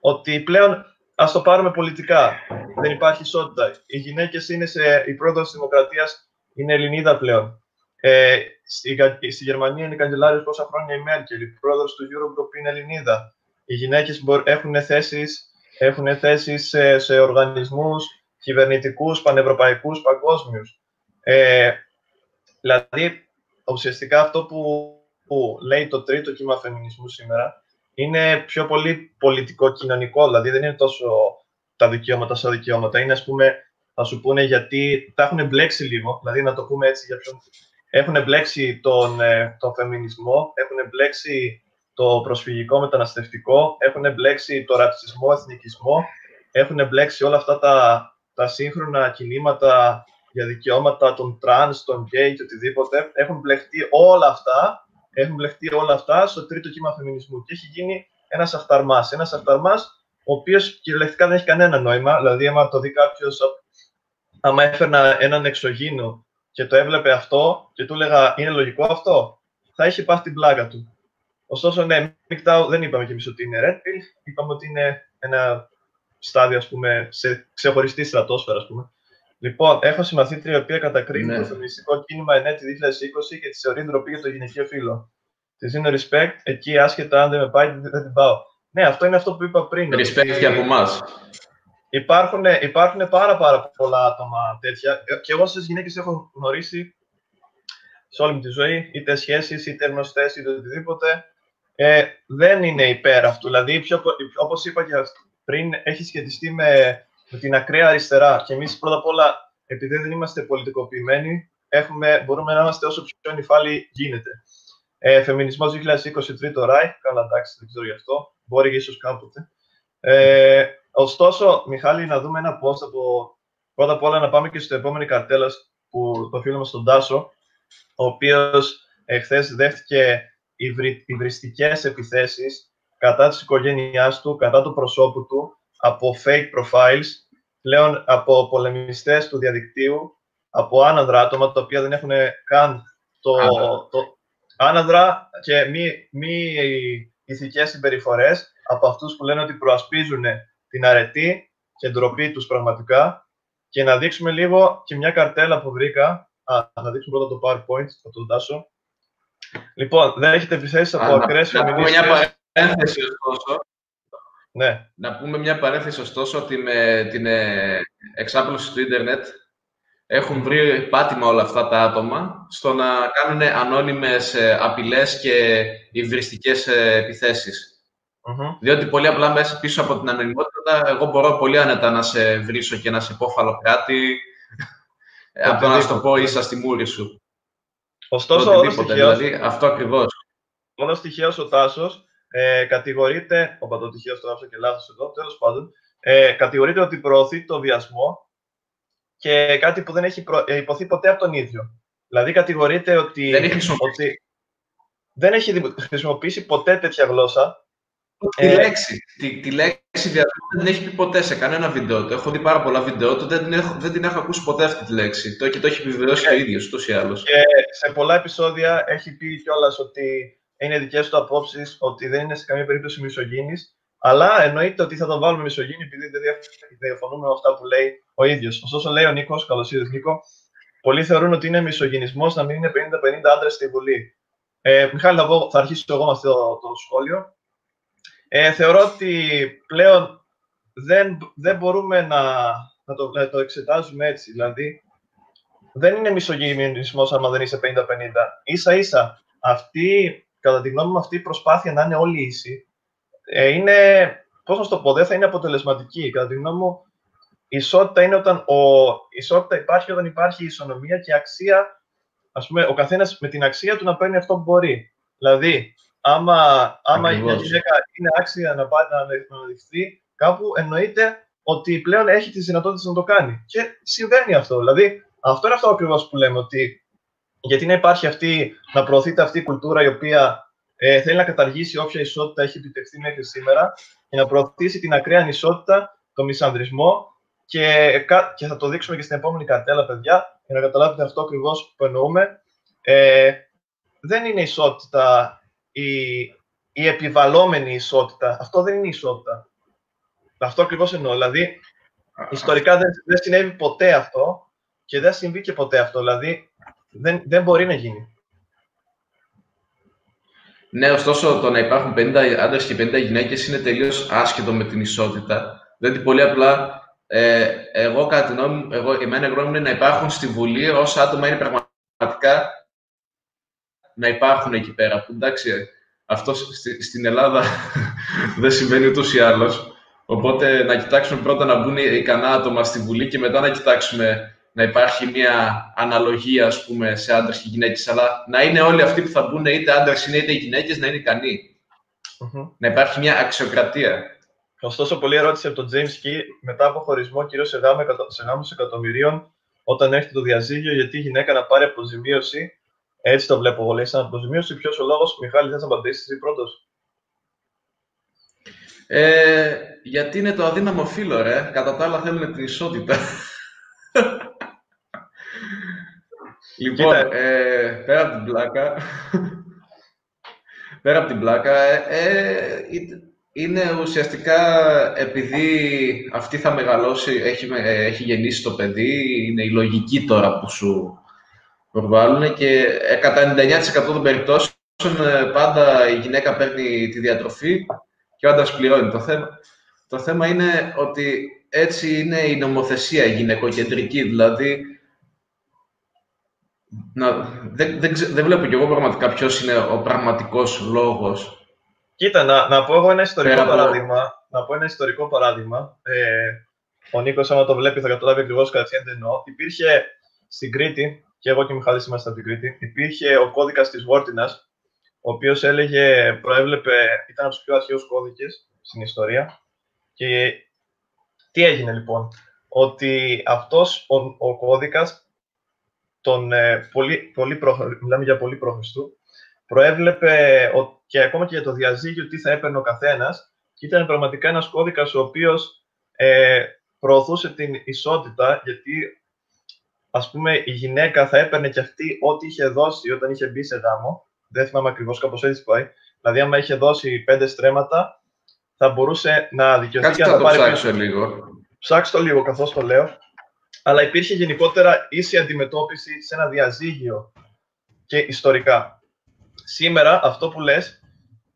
ότι πλέον ας το πάρουμε πολιτικά. Δεν υπάρχει ισότητα. Οι γυναίκες είναι σε, η πρόοδο της δημοκρατίας είναι Ελληνίδα πλέον. Ε, στη, στη Γερμανία είναι η καγκελάριος πόσα χρόνια η Μέρκελ. Η πρόεδρος του Eurogroup είναι Ελληνίδα. Οι γυναίκες έχουν θέσεις έχουν θέσεις σε, σε οργανισμούς κυβερνητικούς, πανευρωπαϊκούς, παγκόσμιους. Ε, δηλαδή, ουσιαστικά αυτό που, που λέει το τρίτο κύμα φεμινισμού σήμερα είναι πιο πολύ πολιτικό-κοινωνικό, δηλαδή δεν είναι τόσο τα δικαιώματα σαν δικαιώματα. Είναι, ας πούμε, θα σου πούνε γιατί τα έχουν μπλέξει λίγο, δηλαδή να το πούμε έτσι για ποιον. Έχουν μπλέξει τον, ε, τον φεμινισμό, έχουν μπλέξει το προσφυγικό μεταναστευτικό, έχουν μπλέξει το ρατσισμό, εθνικισμό, έχουν μπλέξει όλα αυτά τα, τα σύγχρονα κινήματα για δικαιώματα των τρανς, των γκέι και οτιδήποτε. Έχουν μπλεχτεί όλα αυτά, έχουν μπλεχτεί όλα αυτά στο τρίτο κύμα φεμινισμού και έχει γίνει ένας αχταρμάς. Ένας αχταρμάς ο οποίος κυριολεκτικά δεν έχει κανένα νόημα, δηλαδή άμα το δει κάποιος, άμα έφερνα έναν εξωγήινο και το έβλεπε αυτό και του έλεγα είναι λογικό αυτό, θα είχε πάθει την πλάκα του. Ωστόσο, ναι, MGTOW δεν είπαμε κι εμείς ότι είναι Red Pill, είπαμε ότι είναι ένα στάδιο, ας πούμε, σε ξεχωριστή στρατόσφαιρα, ας πούμε. Λοιπόν, έχω συμμαθήτρια η οποία κατακρίνει ναι. το φεμινιστικό κίνημα ενέτη 2020 και τη θεωρεί ντροπή για το γυναικείο φύλλο. Τη δίνω respect, εκεί άσχετα αν δεν με πάει, δεν την πάω. Ναι, αυτό είναι αυτό που είπα πριν. Respect και από εμάς. Υπάρχουν, υπάρχουν πάρα, πάρα πολλά άτομα τέτοια. Και εγώ στις γυναίκες έχω γνωρίσει σε όλη μου τη ζωή, είτε σχέσεις, είτε γνωστές, είτε οτιδήποτε ε, δεν είναι υπέρ αυτού. Δηλαδή, πιο, όπως είπα και πριν, έχει σχετιστεί με, με την ακραία αριστερά. Και εμείς πρώτα απ' όλα, επειδή δεν είμαστε πολιτικοποιημένοι, έχουμε, μπορούμε να είμαστε όσο πιο νυφάλοι γίνεται. Ε, Φεμινισμός 2023 Ράι, καλά εντάξει, δεν ξέρω γι' αυτό, μπορεί ίσως κάποτε. Ε, ωστόσο, Μιχάλη, να δούμε ένα post από πρώτα απ' όλα να πάμε και στο επόμενο καρτέλας που το φίλο μας τον Τάσο, ο οποίος εχθές δέχτηκε υβριστικές επιθέσεις κατά της οικογένειάς του, κατά του προσώπου του, από fake profiles, πλέον από πολεμιστές του διαδικτύου, από άνανδρα άτομα, τα οποία δεν έχουν καν το, το άνανδρα και μη, μη ηθικές συμπεριφορές, από αυτούς που λένε ότι προασπίζουν την αρετή και ντροπή τους πραγματικά. Και να δείξουμε λίγο και μια καρτέλα που βρήκα. Α, να δείξουμε πρώτα το PowerPoint, θα το δάσω. Λοιπόν, δεν έχετε επιθέσεις από ακραίε φεμινίστε. Να πούμε μια παρένθεση, ωστόσο. Ναι. Να πούμε μια παρένθεση, ωστόσο, ότι με την ε, εξάπλωση του ίντερνετ έχουν βρει πάτημα όλα αυτά τα άτομα στο να κάνουν ανώνυμες ε, απειλές και υβριστικές ε, επιθέσεις. Διότι πολύ απλά μέσα πίσω από την ανωνυμότητα, εγώ μπορώ πολύ άνετα να σε βρίσω και να σε πω φαλοκράτη, από το να σου το πω ίσα στη μούρη σου. Ωστόσο, όλο τυχαίο. Δηλαδή, αυτό ακριβώς. Όλο τυχαίο ο Τάσος ε, κατηγορείται. Όπα το τυχαίο το άφησα και λάθος εδώ, τέλος πάντων. Ε, κατηγορείται ότι προωθεί το βιασμό και κάτι που δεν έχει προ... Ε, υποθεί ποτέ από τον ίδιο. Δηλαδή, κατηγορείται ότι δεν έχει, ότι δεν έχει χρησιμοποιήσει ποτέ τέτοια γλώσσα Τη ε, λέξη. Τη, τη λέξη διαδρομή δεν την έχει πει ποτέ σε κανένα βίντεο του. Έχω δει πάρα πολλά βίντεο του, δεν την έχω, δεν την έχω ακούσει ποτέ αυτή τη λέξη. Το, και το έχει επιβεβαιώσει και, ο ίδιος, ούτως ή άλλως. Και σε πολλά επεισόδια έχει πει κιόλας ότι είναι δικές του απόψεις, ότι δεν είναι σε καμία περίπτωση μισογίνης. Αλλά εννοείται ότι θα τον βάλουμε μισογίνη επειδή δεν διαφωνούμε με αυτά που λέει ο ίδιος. Ωστόσο, λέει ο Νίκος, καλώς ήρθε Νίκο, πολλοί θεωρούν ότι είναι μισογενισμό να μην είναι 50-50 άντρες στη Βουλή. Ε, Μιχάλη, θα, θα αρχίσω εγώ με αυτό το σχόλιο. Ε, θεωρώ ότι πλέον δεν, δεν μπορούμε να, να, το, να το εξετάζουμε έτσι. Δηλαδή, δεν είναι μισογυμινισμός άμα δεν είσαι 50-50. Ίσα-ίσα, αυτή, κατά τη γνώμη μου, αυτή η προσπάθεια να είναι όλοι ίσοι, ε, είναι, πώς να το πω, δεν θα είναι αποτελεσματική. Κατά τη γνώμη μου, η ισότητα είναι όταν ο, η ισότητα υπάρχει όταν υπάρχει ισονομία και αξία, ας πούμε, ο καθένας με την αξία του να παίρνει αυτό που μπορεί. Δηλαδή, άμα, άμα μια γυναίκα είναι άξια να πάει να αναδειχθεί κάπου, εννοείται ότι πλέον έχει τις δυνατότητες να το κάνει. Και συμβαίνει αυτό. Δηλαδή, αυτό είναι αυτό ακριβώς που λέμε, ότι γιατί να υπάρχει αυτή, να προωθείται αυτή η κουλτούρα η οποία ε, θέλει να καταργήσει όποια ισότητα έχει επιτευχθεί μέχρι σήμερα και να προωθήσει την ακραία ανισότητα, τον μισανδρισμό και, και θα το δείξουμε και στην επόμενη καρτέλα, παιδιά, για να καταλάβετε αυτό ακριβώς που εννοούμε. Ε, δεν είναι ισότητα η, η επιβαλλόμενη ισότητα. Αυτό δεν είναι ισότητα. Αυτό ακριβώς εννοώ. Δηλαδή, ιστορικά δεν, δεν συνέβη ποτέ αυτό και δεν συμβεί και ποτέ αυτό. Δηλαδή, δεν, δεν μπορεί να γίνει. Ναι, ωστόσο το να υπάρχουν 50 άντρες και 50 γυναίκες είναι τελείως άσχετο με την ισότητα. Δηλαδή, πολύ απλά, ε, εγώ κατά την γνώμη μου, εγώ, εμένα γνώμη είναι να υπάρχουν στη Βουλή όσα άτομα είναι πραγματικά να υπάρχουν εκεί πέρα. Που εντάξει, αυτό στην Ελλάδα δεν συμβαίνει ούτως ή άλλως. Οπότε να κοιτάξουμε πρώτα να μπουν ικανά άτομα στη Βουλή και μετά να κοιτάξουμε να υπάρχει μια αναλογία ας πούμε, σε άντρες και γυναίκες. Αλλά να είναι όλοι αυτοί που θα μπουν, είτε άντρες είτε γυναίκες, να είναι ικανοί. Mm-hmm. Να υπάρχει μια αξιοκρατία. Ωστόσο, πολλή ερώτηση από τον James Key μετά από χωρισμό, κυρίως σε, σε γάμους εκατομμυρίων, όταν έρχεται το διαζύγιο, γιατί η γυναίκα να πάρει αποζημίωση. Έτσι το βλέπω εγώ, λέει, σαν αποζημίωση. Ποιος ο λόγος, Μιχάλη, θα απαντήσεις εσύ πρώτος; Ε, γιατί είναι το αδύναμο φύλλο, ρε. Κατά τα άλλα θέλουμε την ισότητα. Λοιπόν, ε, πέρα από την πλάκα, πέρα από την πλάκα, ε, ε είναι ουσιαστικά επειδή αυτή θα μεγαλώσει, έχει, έχει γεννήσει το παιδί, είναι η λογική τώρα που σου προβάλλουν και ε, κατά 99% των περιπτώσεων πάντα η γυναίκα παίρνει τη διατροφή και ο άντρας πληρώνει. Το θέμα, το θέμα είναι ότι έτσι είναι η νομοθεσία η γυναικοκεντρική, δηλαδή να, δεν, δεν, δεν βλέπω κι εγώ πραγματικά ποιος είναι ο πραγματικός λόγος. Κοίτα, να, να πω εγώ ένα ιστορικό παράδειγμα. Να πω ένα ιστορικό παράδειγμα. Ε, ο Νίκος, άμα το βλέπει, θα καταλάβει ακριβώς κατευθείαν τι εννοώ. Υπήρχε στην Κρήτη, και εγώ και ο Μιχαλής είμαστε από την Κρήτη, υπήρχε ο κώδικας της Βόρτινας, ο οποίος έλεγε, προέβλεπε, ήταν από τους πιο αρχαίους κώδικες στην ιστορία. Και τι έγινε λοιπόν, ότι αυτός ο, ο κώδικας, τον, ε, πολύ, πολύ προ, μιλάμε για πολύ πρόχριστου, προέβλεπε ο, και ακόμα και για το διαζύγιο τι θα έπαιρνε ο καθένας και ήταν πραγματικά ένας κώδικας ο οποίος ε, προωθούσε την ισότητα γιατί ας πούμε η γυναίκα θα έπαιρνε και αυτή ό,τι είχε δώσει όταν είχε μπει σε γάμο δεν θυμάμαι ακριβώς κάπως έτσι πάει. Δηλαδή, άμα είχε δώσει πέντε στρέμματα, θα μπορούσε να δικαιωθεί και να το πάρει πίσω. λίγο. Ψάξτε το λίγο, καθώς το λέω. Αλλά υπήρχε γενικότερα ίση αντιμετώπιση σε ένα διαζύγιο και ιστορικά. Σήμερα αυτό που λες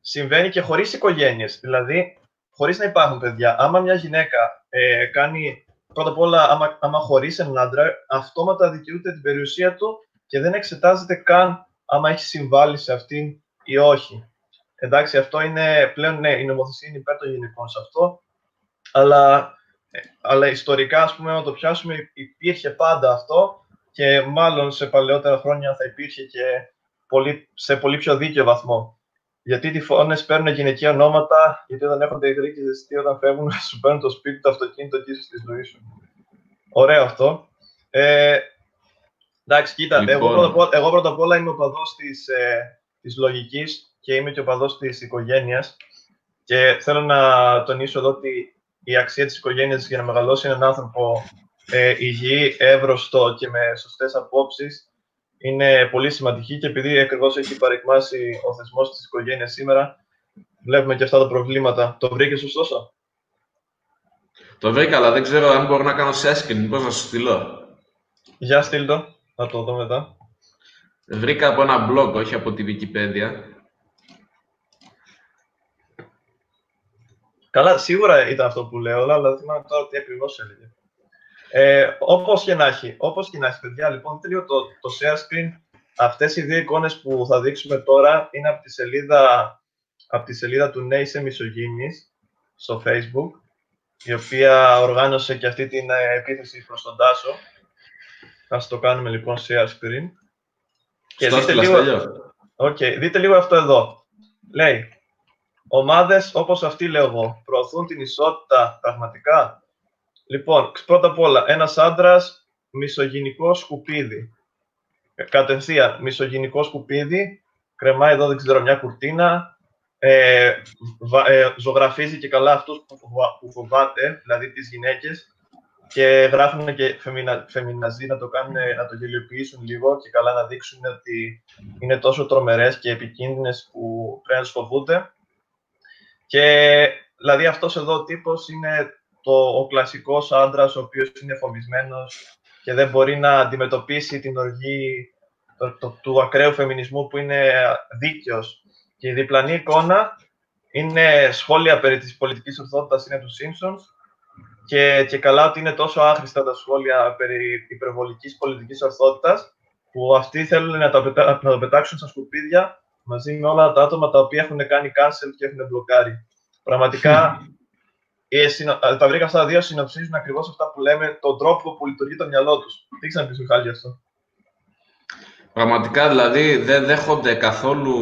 συμβαίνει και χωρίς οικογένειες. Δηλαδή, χωρίς να υπάρχουν παιδιά. Άμα μια γυναίκα ε, κάνει, πρώτα απ' όλα, άμα, άμα χωρίσει έναν άντρα, αυτόματα δικαιούται την περιουσία του και δεν εξετάζεται καν άμα έχει συμβάλει σε αυτήν ή όχι. Εντάξει, αυτό είναι πλέον, ναι, η νομοθεσία είναι υπέρ των γυναικών σε αυτό, αλλά, ε, αλλά ιστορικά, ας πούμε, να το πιάσουμε, υπήρχε πάντα αυτό και μάλλον σε παλαιότερα χρόνια θα υπήρχε και πολύ, σε πολύ πιο δίκαιο βαθμό. Γιατί οι τυφώνες παίρνουν γυναικεία ονόματα, γιατί όταν έχονται εχθροί και ζεστοί, όταν φεύγουν, σου παίρνουν το σπίτι, το αυτοκίνητο και είσαι στη ζωής σου. Ωραίο αυτό. Ε, Εντάξει, κοίτα, λοιπόν. εγώ, πρώτα, απ' εγώ πρώτα απ' όλα είμαι ο παδός της, ε, της λογικής και είμαι και ο παδός της οικογένειας και θέλω να τονίσω εδώ ότι η αξία της οικογένειας για να μεγαλώσει έναν άνθρωπο ε, υγιή, εύρωστο και με σωστές απόψεις είναι πολύ σημαντική και επειδή ακριβώς έχει παρεκμάσει ο θεσμός της οικογένειας σήμερα, βλέπουμε και αυτά τα προβλήματα. Το βρήκες ωστόσο; Το βρήκα, αλλά δεν ξέρω αν μπορώ να κάνω σέσκιν. Μήπως να σου στείλω. Για στείλ το. Θα το δω μετά. Βρήκα από ένα blog, όχι από τη Wikipedia. Καλά, σίγουρα ήταν αυτό που λέω, αλλά δεν θυμάμαι τώρα τι ακριβώς έλεγε. Ε, Όπως και να έχει, όπως και να έχει, παιδιά, λοιπόν, τελείω το, το share screen. Αυτές οι δύο εικόνες που θα δείξουμε τώρα είναι από τη σελίδα, από τη σελίδα του Νέη Εμισογίνη στο Facebook, η οποία οργάνωσε και αυτή την ε, επίθεση προς τον Τάσο. Ας το κάνουμε λοιπόν share screen. Και δείτε λίγο... Okay, δείτε λίγο αυτό εδώ. Λέει, ομάδες όπως αυτή λέω εγώ, προωθούν την ισότητα πραγματικά; Λοιπόν, πρώτα απ' όλα, ένας άντρας μισογυνικό σκουπίδι. Ε, κατευθείαν, μισογυνικό σκουπίδι, κρεμάει εδώ, δεν ξέρω, μια κουρτίνα, ε, ε, ζωγραφίζει και καλά αυτούς που φοβάται, δηλαδή τις γυναίκες, και γράφουν και φεμινα, φεμιναζί να το, κάνουν, να το γελιοποιήσουν λίγο και καλά να δείξουν ότι είναι τόσο τρομερές και επικίνδυνες που πρέπει να τους φοβούνται. Και δηλαδή αυτός εδώ ο τύπος είναι το, ο κλασικός άντρας ο οποίος είναι φοβισμένος και δεν μπορεί να αντιμετωπίσει την οργή του ακραίου φεμινισμού που είναι δίκαιος. Και η διπλανή εικόνα είναι σχόλια περί της πολιτικής ορθότητας, είναι τους Simpsons και, και καλά ότι είναι τόσο άχρηστα τα σχόλια περί υπερβολικής πολιτικής ορθότητας που αυτοί θέλουν να, τα να το πετάξουν στα σκουπίδια μαζί με όλα τα άτομα τα οποία έχουν κάνει cancel και έχουν μπλοκάρει. Πραγματικά, τα βρήκα αυτά τα δύο συνοψίζουν ακριβώς αυτά που λέμε, τον τρόπο που λειτουργεί το μυαλό τους. Τι ξέρεις να πεις, Μιχάλη, αυτό; Πραγματικά, δηλαδή, δεν δέχονται καθόλου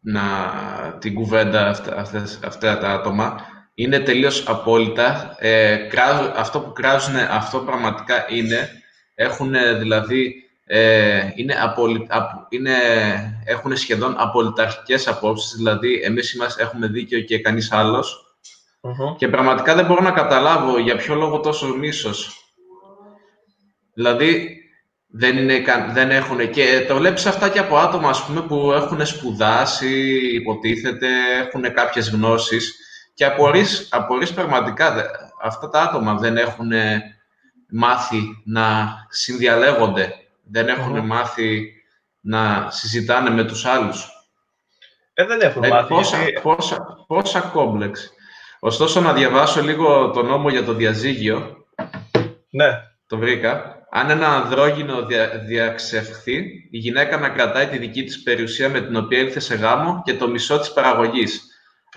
να, την κουβέντα αυτά, αυτά τα άτομα. Είναι τελείως απόλυτα. Ε, αυτό που κράζουν, αυτό πραγματικά είναι. Έχουν δηλαδή ε, είναι απολυ... είναι... έχουν σχεδόν απολυταρχικές απόψεις, δηλαδή εμείς είμαστε... έχουμε δίκιο και κανείς Και πραγματικά δεν μπορώ να καταλάβω για ποιο λόγο τόσο μίσος. Δηλαδή, δεν, είναι, δεν έχουν και το βλέπεις αυτά και από άτομα ας πούμε, που έχουν σπουδάσει, υποτίθεται, έχουν κάποιες γνώσεις και απορείς, απορείς πραγματικά αυτά τα άτομα δεν έχουν μάθει να συνδιαλέγονται δεν έχουν μάθει να συζητάνε με τους άλλους. Ε, δεν έχουν ε, μάθει. Πόσα, γιατί... πόσα, πόσα κόμπλεξ. Ωστόσο, να διαβάσω λίγο το νόμο για το διαζύγιο. Ναι. Το βρήκα. Αν ένα ανδρόγυνο δια, διαξευχθεί, η γυναίκα να κρατάει τη δική της περιουσία με την οποία ήλθε σε γάμο και το μισό της παραγωγής.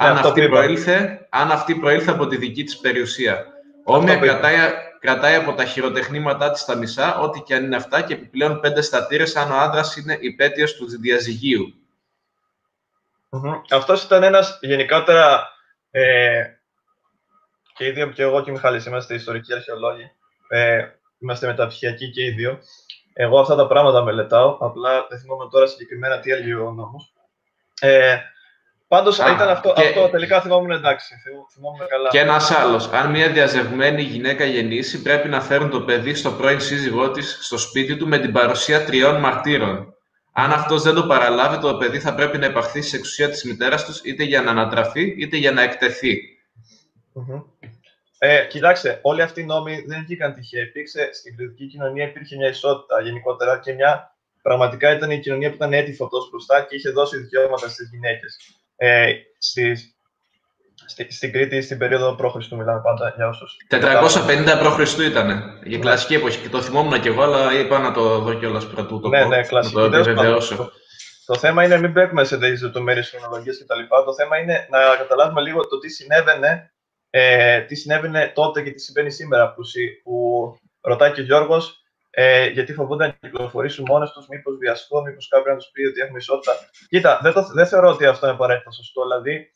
Ναι, αν, αυτή προήλθε, αν αυτή προήλθε από τη δική της περιουσία. Όμοια κρατάει, κρατάει από τα χειροτεχνήματά της τα μισά, ό,τι και αν είναι αυτά, και επιπλέον πέντε στατήρες αν ο άντρας είναι υπέτειος του διαζυγίου. Mm-hmm. Αυτός ήταν ένας γενικότερα, ε, και οι δύο και εγώ και ο Μιχάλης είμαστε ιστορικοί αρχαιολόγοι, ε, είμαστε μεταπτυχιακοί και οι δύο. Εγώ αυτά τα πράγματα μελετάω, απλά δεν θυμάμαι τώρα συγκεκριμένα τι έλεγε ο νόμος. Ε, Πάντως ήταν αυτό, και... αυτό τελικά θυμόμουν εντάξει. Θυμόμουν καλά. Και ένας άλλος. Αν μια διαζευμένη γυναίκα γεννήσει, πρέπει να φέρουν το παιδί στο πρώην σύζυγό της στο σπίτι του με την παρουσία τριών μαρτύρων. Αν αυτός δεν το παραλάβει, το παιδί θα πρέπει να υπαχθεί σε εξουσία της μητέρας τους είτε για να ανατραφεί είτε για να εκτεθεί. Mm-hmm. Ε, κοιτάξτε, όλοι αυτοί οι νόμοι δεν βγήκαν τυχαία. Υπήρξε στην κριτική κοινωνία υπήρχε μια ισότητα γενικότερα και μια πραγματικά ήταν η κοινωνία που ήταν έτοιμη φωτός μπροστά και είχε δώσει δικαιώματα στις γυναίκες ε, στη, στη, στην Κρήτη στην περίοδο π.Χ. μιλάμε πάντα για όσους... 450 π.Χ. ήταν, η ναι. κλασική εποχή και το θυμόμουν και εγώ, αλλά είπα να το δω κιόλας πρωτού το ναι, ναι, κλασική. το επιβεβαιώσω. Το, το θέμα είναι μην μπαίνουμε σε τέτοιες λεπτομέρειες χρονολογίες κτλ. Το θέμα είναι να καταλάβουμε λίγο το τι συνέβαινε, ε, τι συνέβαινε τότε και τι συμβαίνει σήμερα. Που, που ρωτάει και ο Γιώργος, ε, γιατί φοβούνται να κυκλοφορήσουν μόνες τους, μήπως βιαστούν, μήπως κάποιο να τους πει ότι έχουμε ισότητα. Κοίτα, δεν, το, δεν θεωρώ ότι αυτό είναι απαραίτητα σωστό. Δηλαδή,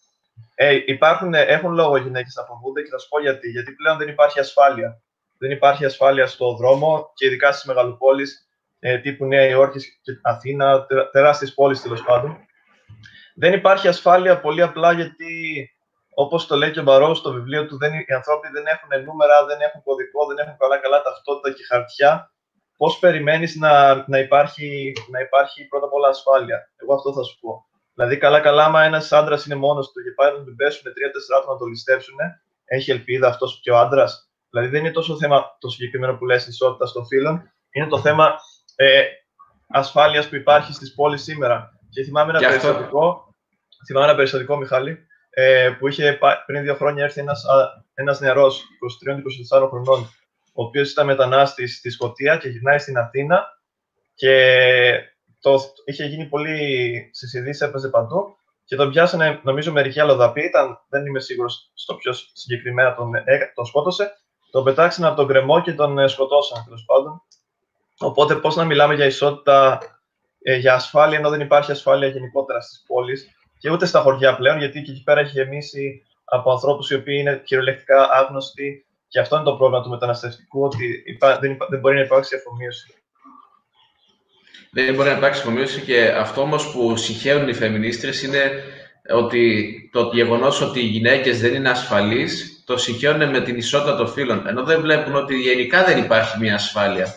ε, υπάρχουν, έχουν λόγο οι γυναίκες να φοβούνται και θα σου πω γιατί. Γιατί πλέον δεν υπάρχει ασφάλεια. Δεν υπάρχει ασφάλεια στο δρόμο και ειδικά στις μεγαλοπόλεις ε, τύπου Νέα Υόρκη και Αθήνα, τεράστιες πόλεις τέλος πάντων. Δεν υπάρχει ασφάλεια πολύ απλά γιατί, όπως το λέει και ο Μπαρό στο βιβλίο του, δεν, οι άνθρωποι δεν έχουν νούμερα, δεν έχουν κωδικό, δεν έχουν καλά-καλά ταυτότητα και χαρτιά Πώς περιμένεις να, να, υπάρχει, να υπάρχει πρώτα απ' όλα ασφάλεια; Εγώ αυτό θα σου πω. Δηλαδή, καλά-καλά, άμα ένας άντρας είναι μόνος του και πάει να τον πέσουν τρία-τέσσερα άτομα να το ληστέψουν, έχει ελπίδα αυτός και ο άντρας. Δηλαδή, δεν είναι τόσο θέμα το συγκεκριμένο που λες ισότητας των φίλων, είναι το θέμα ε, ασφάλειας που υπάρχει στις πόλεις σήμερα. Και θυμάμαι ένα, περιστατικό, θυμάμαι ένα περιστατικό, Μιχάλη, ε, που είχε πριν δύο χρόνια έρθει ένας ένας νεαρός 23-24 χρονών ο οποίος ήταν μετανάστης στη Σκωτία και γυρνάει στην Αθήνα και το, είχε γίνει πολύ στις ειδήσεις, έπαιζε παντού και τον πιάσανε, νομίζω, μερικοί αλλοδαποί, ήταν, δεν είμαι σίγουρος στο ποιος συγκεκριμένα τον, ε, τον σκότωσε, τον πετάξανε από τον κρεμό και τον ε, σκοτώσαν, τέλος πάντων. Οπότε, πώς να μιλάμε για ισότητα, ε, για ασφάλεια, ενώ δεν υπάρχει ασφάλεια γενικότερα στις πόλεις και ούτε στα χωριά πλέον, γιατί και εκεί πέρα έχει γεμίσει από ανθρώπους οι οποίοι είναι κυριολεκτικά άγνωστοι, και αυτό είναι το πρόβλημα του μεταναστευτικού, ότι δεν, δεν μπορεί να υπάρξει αφομοίωση. Δεν μπορεί να υπάρξει αφομοίωση και αυτό όμως που συγχαίρουν οι φεμινίστρες είναι ότι το γεγονός ότι οι γυναίκες δεν είναι ασφαλείς το συγχαίρουν με την ισότητα των φύλων. Ενώ δεν βλέπουν ότι γενικά δεν υπάρχει μια ασφάλεια.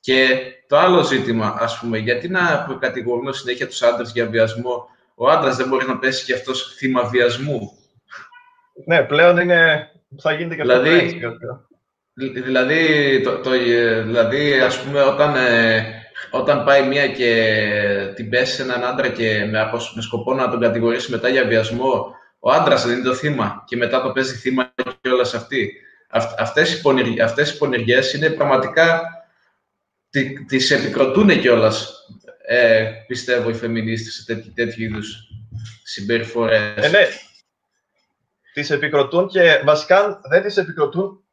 Και το άλλο ζήτημα, ας πούμε, γιατί να κατηγορούμε συνέχεια τους άντρες για βιασμό, ο άντρας δεν μπορεί να πέσει και αυτός θύμα βιασμού. Ναι, πλέον είναι θα γίνεται και δηλαδή, αυτό δηλαδή, το, το, δηλαδή, ας πούμε, όταν ε, όταν πάει μία και την πέσει σε έναν άντρα και με, με σκοπό να τον κατηγορήσει μετά για βιασμό, ο άντρας δεν είναι το θύμα και μετά το παίζει θύμα και όλα αυτή. Αυτές οι, πονηργ, αυτές οι πονηριές είναι πραγματικά, τι, τις επικροτούν κιόλας, ε, πιστεύω, οι φεμινίστες σε τέτοιου, τέτοιου είδους συμπεριφορές. Ε, ναι. Τις επικροτούν και βασικά δεν τις επικροτούν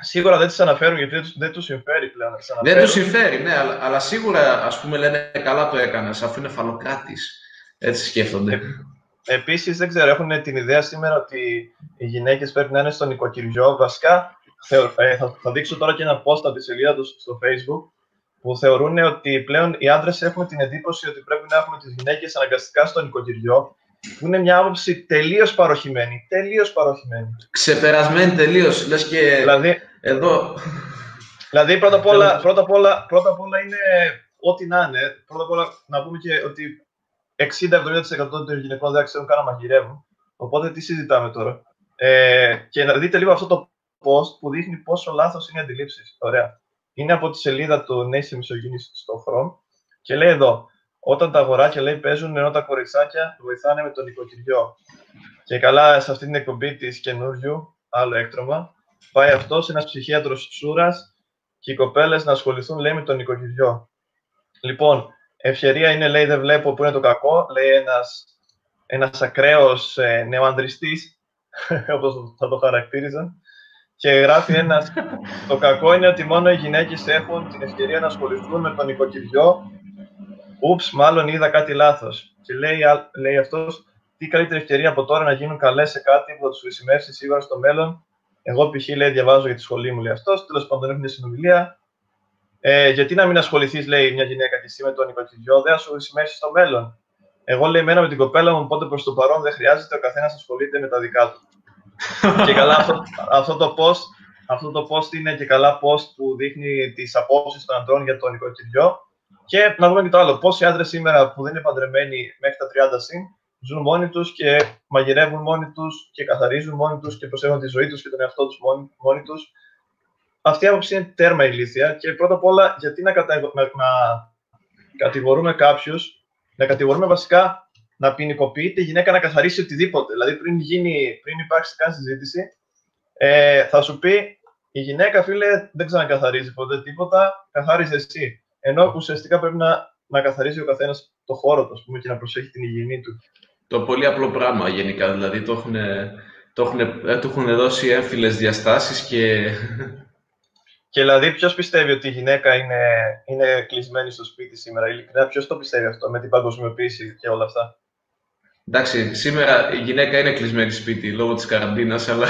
Σίγουρα δεν τις αναφέρουν γιατί δεν του δεν τους συμφέρει πλέον να τις αναφέρουν. Δεν τους συμφέρει, ναι, αλλά, αλλά σίγουρα ας πούμε λένε καλά το έκανες, αφού είναι φαλοκράτης. Έτσι σκέφτονται. Ε, Επίσης, δεν ξέρω, έχουν την ιδέα σήμερα ότι οι γυναίκες πρέπει να είναι στο νοικοκυριό. Βασικά, ε, θα, θα δείξω τώρα και ένα post από τη σελίδα τους στο Facebook που θεωρούν ότι πλέον οι άντρες έχουν την εντύπωση ότι πρέπει να έχουν τις γυναίκες αναγκαστικά στο νοικοκυριό που είναι μια άποψη τελείως παροχημένη. Τελείως παροχημένη. Ξεπερασμένη τελείως. Λες και. Δηλαδή, εδώ. Δηλαδή, πρώτα απ' όλα, πρώτα απ όλα, πρώτα απ όλα είναι ό,τι να είναι. Πρώτα απ' όλα να πούμε και ότι 60-70% των γυναικών δεν ξέρουν καν να μαγειρεύουν. Οπότε τι συζητάμε τώρα; Ε, και να δείτε λίγο αυτό το post που δείχνει πόσο λάθος είναι οι αντιλήψεις. Ωραία. Είναι από τη σελίδα του Νέση Μισογίνη στο Chrome και λέει εδώ, όταν τα αγοράκια λέει παίζουν ενώ τα κοριτσάκια βοηθάνε με τον νοικοκυριό. Και καλά σε αυτή την εκπομπή της καινούριου, άλλο έκτρωμα, πάει αυτός ένας ψυχίατρος Σούρας και οι κοπέλες να ασχοληθούν, λέει, με τον νοικοκυριό. Λοιπόν, ευκαιρία είναι, λέει, δεν βλέπω που είναι το κακό, λέει ένας ένας ακραίος ε, νεοανδριστής, όπως θα το χαρακτήριζαν, και γράφει ένας το κακό είναι ότι μόνο οι γυναίκες έχουν την ευκαιρία να ασχοληθούν με τον νοικοκυριό. Ούψ, μάλλον είδα κάτι λάθος. Και λέει, λέει αυτός, τι καλύτερη ευκαιρία από τώρα να γίνουν καλές σε κάτι που θα τους χρησιμεύσει σίγουρα στο μέλλον εγώ π.χ. λέει, διαβάζω για τη σχολή μου, λέει αυτός. Τέλος πάντων, έχουμε μια συνομιλία. Ε, γιατί να μην ασχοληθείς, λέει μια γυναίκα και εσύ με τον νοικοκυριό, δεν σου χρησιμεύσει στο μέλλον. Εγώ λέει, μένα με την κοπέλα μου, οπότε προς το παρόν δεν χρειάζεται, ο καθένας ασχολείται με τα δικά του. και καλά, αυτό, αυτό, το post, αυτό το post είναι και καλά post που δείχνει τις απόψεις των αντρών για το νοικοκυριό. Και να δούμε και το άλλο. Πόσοι άντρες σήμερα που δεν είναι παντρεμένοι μέχρι τα 30 συν ζουν μόνοι τους και μαγειρεύουν μόνοι τους και καθαρίζουν μόνοι τους και προσέχουν τη ζωή τους και τον εαυτό τους μόνοι, μόνοι τους. Αυτή η άποψη είναι τέρμα ηλίθια και πρώτα απ' όλα γιατί να, κατα... να, να κατηγορούμε κάποιους, να κατηγορούμε βασικά να ποινικοποιεί τη γυναίκα να καθαρίσει οτιδήποτε. Δηλαδή πριν, γίνει, πριν υπάρξει καν συζήτηση, ε, θα σου πει η γυναίκα, φίλε, δεν ξανακαθαρίζει ποτέ τίποτα, καθάριζε εσύ. Ενώ ουσιαστικά πρέπει να, να καθαρίζει ο καθένας το χώρο του πούμε, και να προσέχει την υγιεινή του το πολύ απλό πράγμα γενικά. Δηλαδή το έχουν, το έχουν, ε, το έχουν δώσει έμφυλες διαστάσεις και... Και δηλαδή ποιος πιστεύει ότι η γυναίκα είναι, είναι κλεισμένη στο σπίτι σήμερα, ειλικρινά ποιος το πιστεύει αυτό με την παγκοσμιοποίηση και όλα αυτά; Εντάξει, σήμερα η γυναίκα είναι κλεισμένη σπίτι λόγω της καραντίνας, αλλά...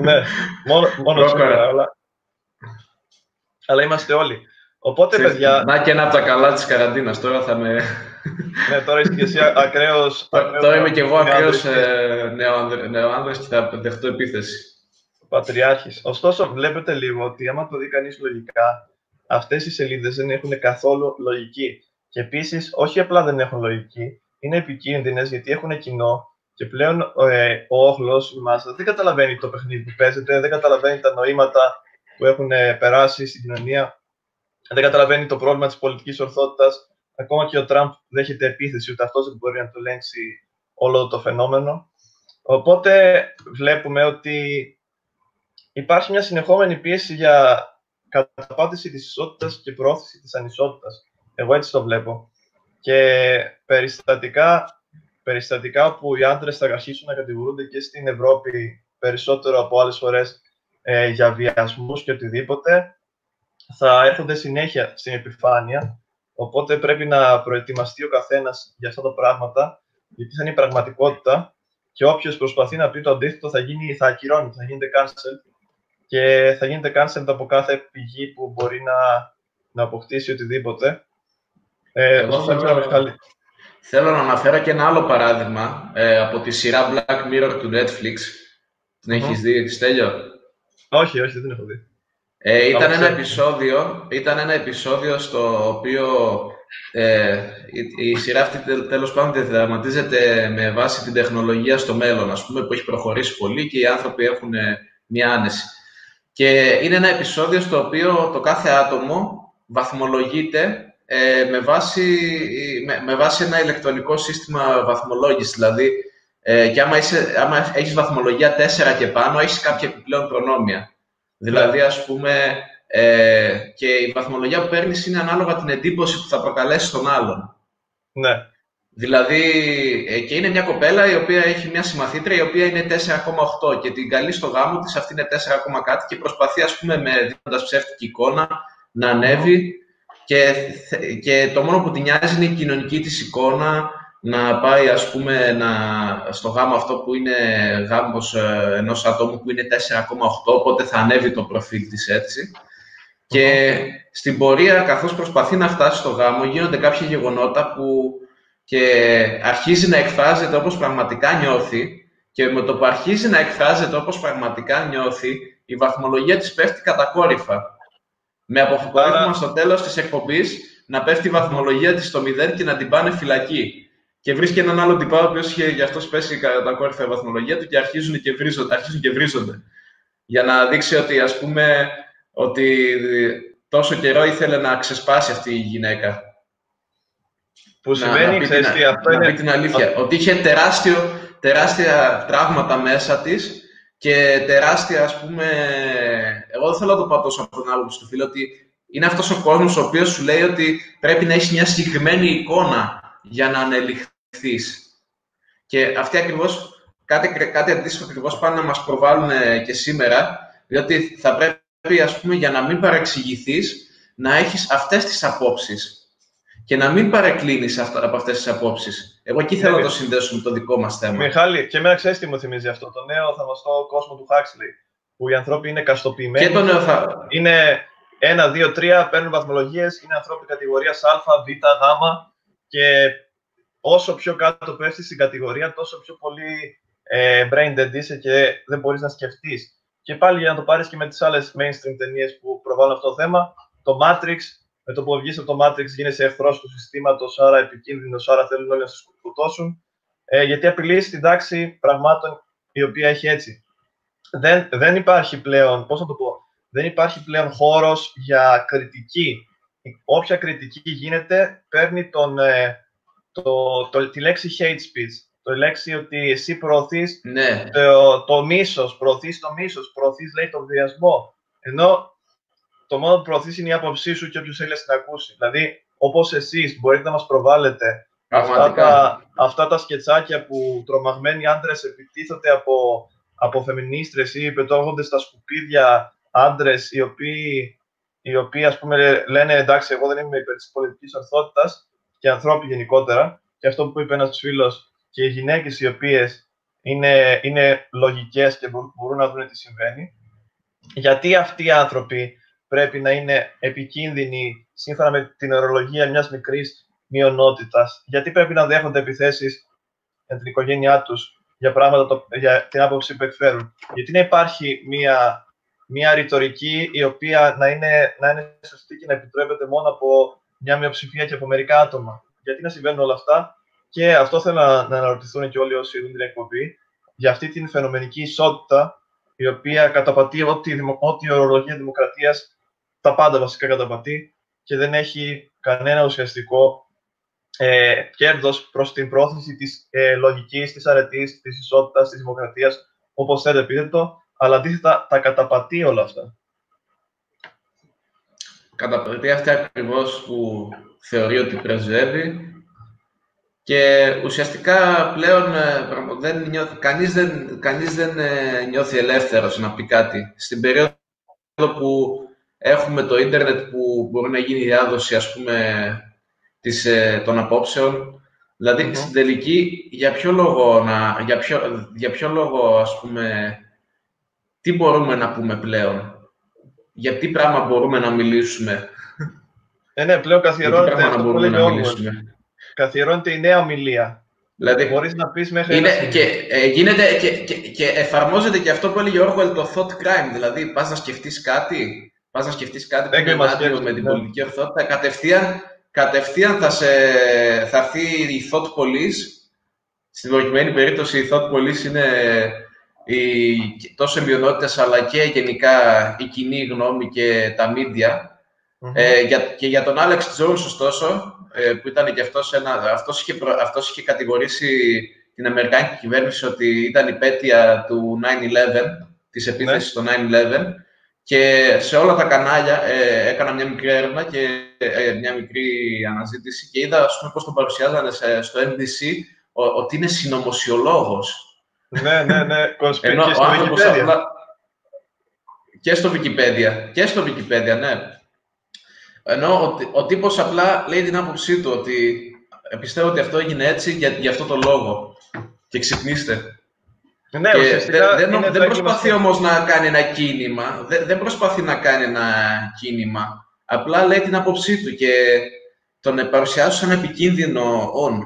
ναι, μόνο, μόνο σήμερα, αλλά... αλλά είμαστε όλοι. Οπότε, παιδιά... Να και ένα από τα καλά της καραντίνας, τώρα θα με ναι, τώρα είσαι και εσύ ακραίος... Τώρα είμαι και εγώ ακραίος ε, νεοάνδρας και θα δεχτώ επίθεση. Πατριάρχης. Ωστόσο, βλέπετε λίγο ότι άμα το δει κανείς λογικά, αυτές οι σελίδες δεν έχουν καθόλου λογική. Και επίσης, όχι απλά δεν έχουν λογική, είναι επικίνδυνες γιατί έχουν κοινό και πλέον ε, ο όχλος, η μάζα, δεν καταλαβαίνει το παιχνίδι που παίζεται, δεν καταλαβαίνει τα νοήματα που έχουν ε, περάσει στην κοινωνία, δεν καταλαβαίνει το πρόβλημα της πολιτικής ορθότητας ακόμα και ο Τραμπ δέχεται επίθεση, ούτε αυτός δεν μπορεί να το ελέγξει όλο το φαινόμενο. Οπότε βλέπουμε ότι υπάρχει μια συνεχόμενη πίεση για καταπάτηση της ισότητας και προώθηση της ανισότητας. Εγώ έτσι το βλέπω. Και περιστατικά, περιστατικά που οι άντρες θα αρχίσουν να κατηγορούνται και στην Ευρώπη περισσότερο από άλλες φορές ε, για βιασμούς και οτιδήποτε, θα έρχονται συνέχεια στην επιφάνεια Οπότε πρέπει να προετοιμαστεί ο καθένας για αυτά τα πράγματα, γιατί θα είναι η πραγματικότητα και όποιος προσπαθεί να πει το αντίθετο θα, γίνει, θα ακυρώνει, θα γίνεται cancel και θα γίνεται cancel από κάθε πηγή που μπορεί να, να αποκτήσει οτιδήποτε. Ε, Εγώ θέλω, θέλω να αναφέρω και ένα άλλο παράδειγμα ε, από τη σειρά Black Mirror του Netflix. Την mm-hmm. έχεις δει, Στέλιο; Όχι, όχι, δεν την έχω δει. Ε, ήταν, ένα επεισόδιο, ήταν ένα επεισόδιο στο οποίο ε, η, η, σειρά αυτή τέλος πάντων διαδραματίζεται με βάση την τεχνολογία στο μέλλον, ας πούμε, που έχει προχωρήσει πολύ και οι άνθρωποι έχουν ε, μια άνεση. Και είναι ένα επεισόδιο στο οποίο το κάθε άτομο βαθμολογείται ε, με, βάση, με, με βάση ένα ηλεκτρονικό σύστημα βαθμολόγησης. Δηλαδή, ε, και άμα, είσαι, άμα έχεις βαθμολογία 4 και πάνω, έχεις κάποια επιπλέον προνόμια. Δηλαδή, ας πούμε, ε, και η βαθμολογία που παίρνεις είναι ανάλογα την εντύπωση που θα προκαλέσεις τον άλλον. Ναι. Δηλαδή, ε, και είναι μια κοπέλα η οποία έχει μια συμμαθήτρια η οποία είναι 4,8 και την καλεί στο γάμο της, αυτή είναι 4, κάτι και προσπαθεί, ας πούμε, με δίνοντας ψεύτικη εικόνα, να ανέβει και, και το μόνο που την νοιάζει είναι η κοινωνική της εικόνα, να πάει ας πούμε να, στο γάμο αυτό που είναι γάμος ε, ενός ατόμου που είναι 4,8, οπότε θα ανέβει το προφίλ της έτσι. Και στην πορεία, καθώς προσπαθεί να φτάσει στο γάμο, γίνονται κάποια γεγονότα που και αρχίζει να εκφράζεται όπως πραγματικά νιώθει και με το που αρχίζει να εκφράζεται όπως πραγματικά νιώθει, η βαθμολογία της πέφτει κατακόρυφα. Με αποφασίσμα στο τέλος της εκπομπής να πέφτει η βαθμολογία της στο 0 και να την πάνε φυλακή και βρίσκει έναν άλλο τυπά, ο οποίος είχε γι' αυτός πέσει κατά τα κόρυφα βαθμολογία του και αρχίζουν και, βρίζονται, αρχίζουν και βρίζονται. Για να δείξει ότι, ας πούμε, ότι τόσο καιρό ήθελε να ξεσπάσει αυτή η γυναίκα. Που σημαίνει, να, ξέρεις τι, αυτό είναι... την αλήθεια, ότι είχε τεράστιο, τεράστια τραύματα μέσα της και τεράστια, ας πούμε... Εγώ δεν θέλω να το πάω τόσο από τον άλλο του φίλου, ότι είναι αυτός ο κόσμος ο οποίος σου λέει ότι πρέπει να έχεις μια συγκεκριμένη εικόνα για να ανελιχθείς και αυτοί ακριβώς, κάτι, κάτι αντίστοιχο ακριβώς πάνε να μας προβάλλουν ε, και σήμερα, διότι θα πρέπει, ας πούμε, για να μην παρεξηγηθείς, να έχεις αυτές τις απόψεις και να μην παρεκκλίνεις από αυτές τις απόψεις. Εγώ εκεί θέλω να το συνδέσω με το δικό μας θέμα. Μιχάλη, και εμένα ξέρεις τι μου θυμίζει αυτό, το νέο θαυμαστό κόσμο του Huxley, που οι άνθρωποι είναι καστοποιημένοι. Και το νέο θα... Είναι ένα, δύο, τρία, παίρνουν βαθμολογίες, είναι άνθρωποι κατηγορίας Α, Β, Γ και όσο πιο κάτω πέφτει στην κατηγορία, τόσο πιο πολύ ε, brain dead είσαι και δεν μπορείς να σκεφτείς. Και πάλι για να το πάρεις και με τις άλλες mainstream ταινίες που προβάλλουν αυτό το θέμα, το Matrix, με το που βγεις από το Matrix γίνεσαι εχθρός του συστήματος, άρα επικίνδυνος, άρα θέλουν όλοι να σε σκοτώσουν, ε, γιατί απειλείς την τάξη πραγμάτων η οποία έχει έτσι. Δεν, δεν υπάρχει πλέον, πώς να το πω, δεν υπάρχει πλέον χώρος για κριτική. Όποια κριτική γίνεται παίρνει τον, ε, το, το, τη λέξη hate speech. Το λέξη ότι εσύ προωθείς ναι. το, το μίσος, προωθείς το μίσος, προωθείς λέει τον βιασμό. Ενώ το μόνο που προωθείς είναι η άποψή σου και όποιος θέλει να την ακούσει. Δηλαδή, όπως εσείς μπορείτε να μας προβάλλετε αυτά τα, αυτά τα σκετσάκια που τρομαγμένοι άντρες επιτίθονται από, από φεμινίστρες ή πετώγονται στα σκουπίδια άντρες οι οποίοι, οι οποίοι ας πούμε λένε εντάξει εγώ δεν είμαι υπέρ της πολιτικής ορθότητας και ανθρώποι γενικότερα. Και αυτό που είπε ένας φίλος, και οι γυναίκες οι οποίες είναι, είναι λογικές και μπορούν να δουν τι συμβαίνει. Γιατί αυτοί οι άνθρωποι πρέπει να είναι επικίνδυνοι σύμφωνα με την ορολογία μιας μικρής μειονότητας, γιατί πρέπει να δέχονται επιθέσεις για την οικογένειά τους για πράγματα το, για την άποψη που εκφέρουν. Γιατί να υπάρχει μια, μια ρητορική η οποία να είναι, να είναι σωστή και να επιτρέπεται μόνο από μια μειοψηφία και από μερικά άτομα. Γιατί να συμβαίνουν όλα αυτά, και αυτό θέλω να, να αναρωτηθούν και όλοι όσοι δουν την εκπομπή, για αυτή την φαινομενική ισότητα, η οποία καταπατεί ό,τι, ό,τι ορολογία δημοκρατίας, τα πάντα βασικά καταπατεί και δεν έχει κανένα ουσιαστικό ε, κέρδος προς την πρόθεση της ε, λογικής, της αρετής, της ισότητας, της δημοκρατίας, όπως θέλετε πείτε το, αλλά αντίθετα τα καταπατεί όλα αυτά καταπληκτή αυτή ακριβώς που θεωρεί ότι πρεσβεύει. Και ουσιαστικά πλέον ε, δεν νιώθει, κανείς, δεν, κανείς δεν ε, νιώθει ελεύθερος να πει κάτι. Στην περίοδο που έχουμε το ίντερνετ που μπορεί να γίνει διάδοση ας πούμε της, ε, των απόψεων, δηλαδή στην τελική για ποιο λόγο, να, για ποιο, για ποιο λόγο ας πούμε, τι μπορούμε να πούμε πλέον; Για τι πράγμα μπορούμε να μιλήσουμε. Ε, ναι, πλέον καθιερώνεται αυτό που λέει ο Καθιερώνεται η νέα ομιλία. Δηλαδή, μπορείς να πεις μέχρι είναι, και, ε, γίνεται, και, και, και, εφαρμόζεται και αυτό που έλεγε ο Orwell, το thought crime. Δηλαδή, πας να σκεφτείς κάτι, πας να σκεφτείς κάτι που είναι με την ναι. πολιτική ορθότητα, κατευθείαν, κατευθείαν θα, σε, θα έρθει η thought police. Στην προκειμένη περίπτωση η thought police είναι οι, τόσο οι αλλά και γενικά η κοινή γνώμη και τα media Ε, για, και για τον Άλεξ Jones, ωστόσο, ε, που ήταν και αυτός ένα... Αυτός είχε, αυτός είχε κατηγορήσει την Αμερικάνικη κυβέρνηση ότι ήταν υπέτεια του 9-11, της επίθεσης ναι. στο 9-11, και σε όλα τα κανάλια ε, έκανα μια μικρή έρευνα και ε, μια μικρή αναζήτηση και είδα ας πούμε, πώς τον παρουσιάζανε στο NBC ότι είναι συνωμοσιολόγος. Ναι, ναι, ναι. Ενώ και στο Wikipedia. Απλά... Και στο Wikipedia. Και στο Wikipedia, ναι. Ενώ ο, ο τύπος απλά λέει την άποψή του ότι πιστεύω ότι αυτό έγινε έτσι για, για αυτό το λόγο. Και ξυπνήστε. Ναι, και δεν, δεν, δεν προσπαθεί όμως να κάνει ένα κίνημα. Δεν, δεν προσπαθεί να κάνει ένα κίνημα. Απλά λέει την άποψή του και τον παρουσιάζει σαν επικίνδυνο on.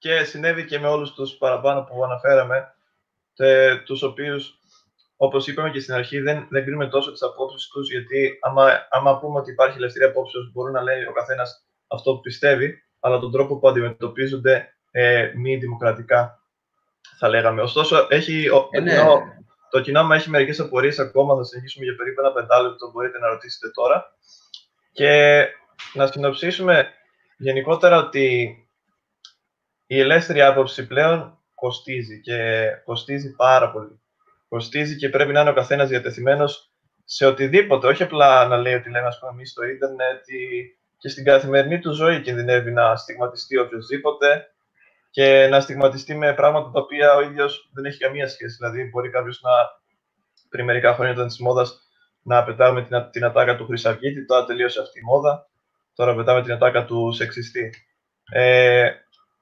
Και συνέβη και με όλους τους παραπάνω που αναφέραμε, τε, τους οποίους, όπως είπαμε και στην αρχή, δεν, δεν κρίνουμε τόσο τις απόψεις τους, γιατί άμα, άμα πούμε ότι υπάρχει ελευθερία απόψεως, μπορεί να λέει ο καθένας αυτό που πιστεύει, αλλά τον τρόπο που αντιμετωπίζονται ε, μη δημοκρατικά θα λέγαμε. Ωστόσο, έχει, ε, ναι. το, κοινό, το έχει μερικές απορίες ακόμα, θα συνεχίσουμε για περίπου ένα πεντάλεπτο, μπορείτε να ρωτήσετε τώρα. Και να συνοψίσουμε γενικότερα ότι η ελεύθερη άποψη πλέον κοστίζει και κοστίζει πάρα πολύ. Κοστίζει και πρέπει να είναι ο καθένας διατεθειμένος σε οτιδήποτε, όχι απλά να λέει ότι λέμε ας πούμε, εμείς στο ίντερνετ ή και στην καθημερινή του ζωή κινδυνεύει να στιγματιστεί οποιοδήποτε και να στιγματιστεί με πράγματα τα οποία ο ίδιος δεν έχει καμία σχέση. Δηλαδή, μπορεί κάποιος να πριν μερικά χρόνια ήταν της μόδας να πετάμε την, την ατάκα του Χρυσαυγίτη, τώρα τελείωσε αυτή η μόδα. Τώρα πετάμε την ατάκα του σεξιστή. Ε,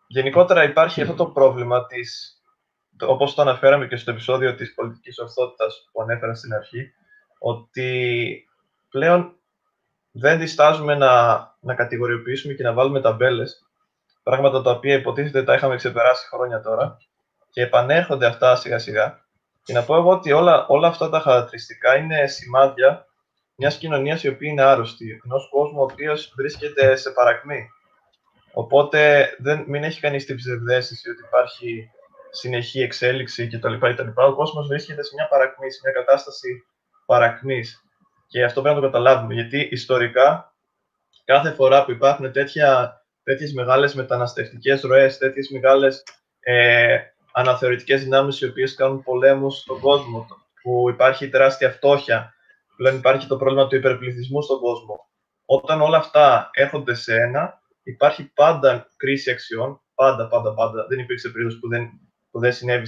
γενικότερα υπάρχει αυτό το πρόβλημα της, όπως το αναφέραμε και στο επεισόδιο της πολιτικής ορθότητας που ανέφερα στην αρχή, ότι πλέον δεν διστάζουμε να, να κατηγοριοποιήσουμε και να βάλουμε ταμπέλες πράγματα τα οποία υποτίθεται τα είχαμε ξεπεράσει χρόνια τώρα και επανέρχονται αυτά σιγά σιγά. Και να πω εγώ ότι όλα, όλα αυτά τα χαρακτηριστικά είναι σημάδια μιας κοινωνίας η οποία είναι άρρωστη, ενός κόσμου ο οποίος βρίσκεται σε παρακμή. Οπότε δεν, μην έχει κανείς την ψευδέστηση ότι υπάρχει συνεχή εξέλιξη κτλ. κτλ. Ο κόσμος βρίσκεται σε μια παρακμή, σε μια κατάσταση παρακμής. Και αυτό πρέπει να το καταλάβουμε, γιατί ιστορικά κάθε φορά που υπάρχουν τέτοια τέτοιες μεγάλες μεταναστευτικές ροές, τέτοιες μεγάλες ε, αναθεωρητικές δυνάμεις οι οποίες κάνουν πολέμους στον κόσμο, που υπάρχει τεράστια φτώχεια, πλέον υπάρχει το πρόβλημα του υπερπληθυσμού στον κόσμο. Όταν όλα αυτά έρχονται σε ένα, υπάρχει πάντα κρίση αξιών, πάντα, πάντα, πάντα. Δεν υπήρξε περίοδος που δεν, που δεν συνέβη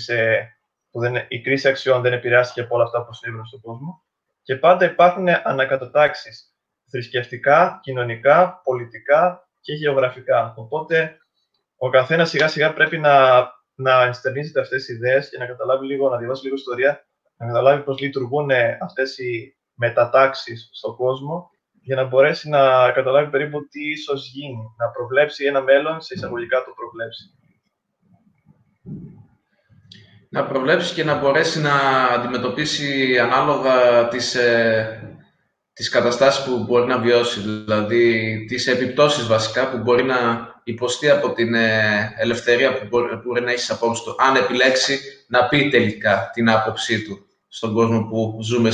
που δεν, η κρίση αξιών δεν επηρεάστηκε από όλα αυτά που συνέβαιναν στον κόσμο. Και πάντα υπάρχουν ανακατατάξεις θρησκευτικά, κοινωνικά, πολιτικά, και γεωγραφικά. Οπότε ο καθένας σιγά σιγά πρέπει να, να ενστερνίζεται αυτές τις ιδέες και να καταλάβει λίγο, να διαβάσει λίγο ιστορία, να καταλάβει πώς λειτουργούν αυτές οι μετατάξεις στον κόσμο για να μπορέσει να καταλάβει περίπου τι ίσως γίνει, να προβλέψει ένα μέλλον, σε εισαγωγικά το προβλέψει. Να προβλέψει και να μπορέσει να αντιμετωπίσει ανάλογα τις, ε, τις καταστάσεις που μπορεί να βιώσει, δηλαδή τις επιπτώσεις βασικά που μπορεί να υποστεί από την ε, ελευθερία που μπορεί, να έχει στις απόψεις του, αν επιλέξει να πει τελικά την άποψή του στον κόσμο που ζούμε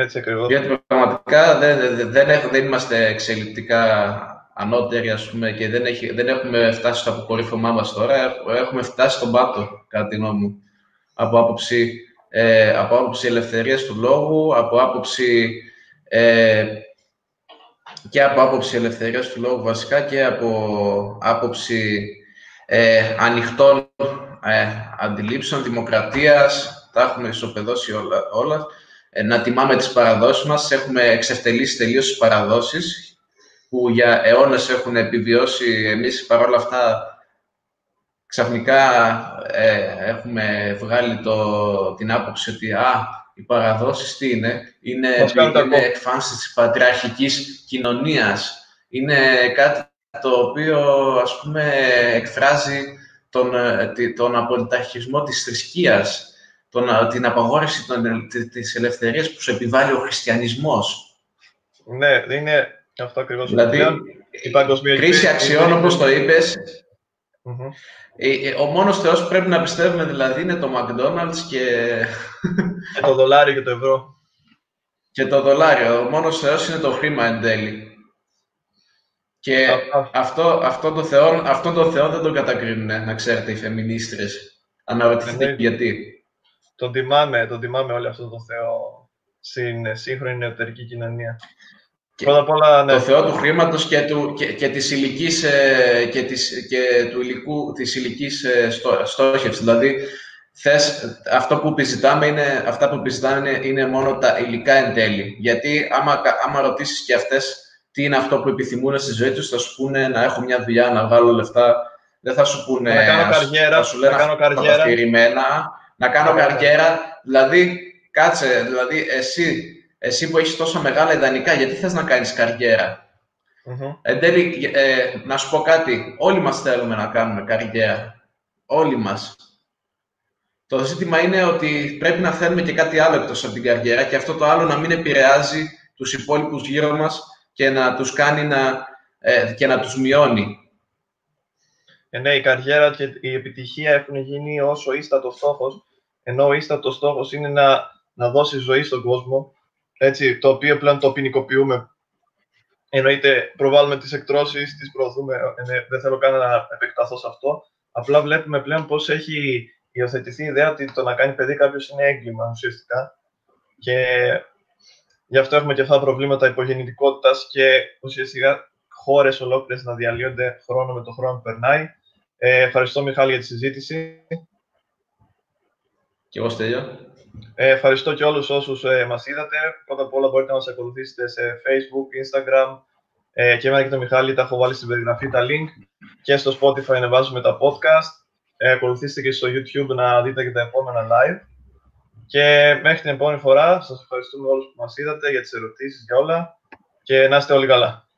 Έτσι ακριβώς. Γιατί πραγματικά δεν, δεν, δεν, είμαστε εξελικτικά ανώτεροι, ας πούμε, και δεν, έχει, δεν έχουμε φτάσει στο αποκορύφωμά μας τώρα, έχουμε φτάσει στον πάτο, κατά τη γνώμη μου, από άποψη ε, από άποψη ελευθερίας του λόγου, από άποψη ε, και από άποψη ελευθερίας του λόγου βασικά και από άποψη ε, ανοιχτών ε, αντιλήψεων, δημοκρατίας, τα έχουμε ισοπεδώσει όλα, όλα. Ε, να τιμάμε τις παραδόσεις μας, έχουμε εξευτελίσει τελείως τις παραδόσεις που για αιώνες έχουν επιβιώσει. Εμείς παρόλα αυτά ξαφνικά ε, έχουμε βγάλει το, την άποψη ότι α, οι παραδόσεις τι είναι, είναι, είναι εκφάνσεις της πατριαρχικής κοινωνίας. Είναι κάτι το οποίο, ας πούμε, εκφράζει τον, ε, τον απολυταρχισμό της θρησκείας, τον, την απαγόρευση των, της ελευθερίας που σου επιβάλλει ο χριστιανισμός. Ναι, είναι αυτό ακριβώς. Δηλαδή, η κρίση αξιών, όπως το είπες, ε, ε, ο μόνος θεός που πρέπει να πιστεύουμε δηλαδή είναι το McDonald's και... το δολάριο και το ευρώ. και το δολάριο. Ο μόνος Θεός είναι το χρήμα εν τέλει. Και αυτό, αυτό, το θεό, αυτό το Θεό δεν τον κατακρίνουν, να ξέρετε, οι φεμινίστρες. Αναρωτηθείτε ναι, γιατί. Τον τιμάμε, τον τιμάμε όλο αυτό το Θεό στην σύγχρονη νεωτερική κοινωνία. Και Πρώτα ναι. Το Θεό του χρήματος και, του, και, και της ηλικής, ε, και, της, και του υλικού, της ηλικής ε, στόχευσης. Δηλαδή, θες, αυτό που επιζητάμε είναι, αυτά που επιζητάμε είναι, είναι μόνο τα υλικά εν τέλει. Γιατί άμα, άμα ρωτήσεις και αυτές τι είναι αυτό που επιθυμούν στη ζωή τους, θα σου πούνε να έχω μια δουλειά, να βγάλω λεφτά. Δεν θα σου πούνε να κάνω καριέρα, θα σου λένε να κάνω καριέρα. Να κάνω καριέρα. Δηλαδή, κάτσε, δηλαδή εσύ, εσύ που έχεις τόσα μεγάλα ιδανικά, γιατί θες να κάνεις καριέρα; Mm-hmm. Εν τέλει, ε, να σου πω κάτι, όλοι μας θέλουμε να κάνουμε καριέρα. Όλοι μας. Το ζήτημα είναι ότι πρέπει να θέλουμε και κάτι άλλο εκτός από την καριέρα και αυτό το άλλο να μην επηρεάζει τους υπόλοιπους γύρω μας και να τους κάνει να, ε, και να τους μειώνει. Ε, ναι, η καριέρα και η επιτυχία έχουν γίνει όσο ίστατος στόχος, ενώ ο ίστατος στόχος είναι να, να δώσει ζωή στον κόσμο, έτσι, το οποίο πλέον το ποινικοποιούμε. Εννοείται, προβάλλουμε τις εκτρώσεις, τις προωθούμε. Ε, ναι, δεν θέλω καν να επεκταθώ σε αυτό. Απλά βλέπουμε πλέον πώς έχει υιοθετηθεί η ιδέα ότι το να κάνει παιδί κάποιος είναι έγκλημα ουσιαστικά. Και γι' αυτό έχουμε και αυτά τα προβλήματα υπογεννητικότητας και ουσιαστικά χώρες ολόκληρες να διαλύονται χρόνο με το χρόνο που περνάει. Ε, ευχαριστώ, Μιχάλη, για τη συζήτηση. Και εγώ, Στέλιο. Ε, ευχαριστώ και όλους όσους ε, μας είδατε. Πρώτα απ' όλα μπορείτε να μας ακολουθήσετε σε Facebook, Instagram ε, και εμένα και τον Μιχάλη τα έχω βάλει στην περιγραφή τα link και στο Spotify ανεβάζουμε τα podcast. Ε, ακολουθήστε και στο YouTube να δείτε και τα επόμενα live. Και μέχρι την επόμενη φορά, σας ευχαριστούμε όλους που μας είδατε για τις ερωτήσεις, για όλα και να είστε όλοι καλά.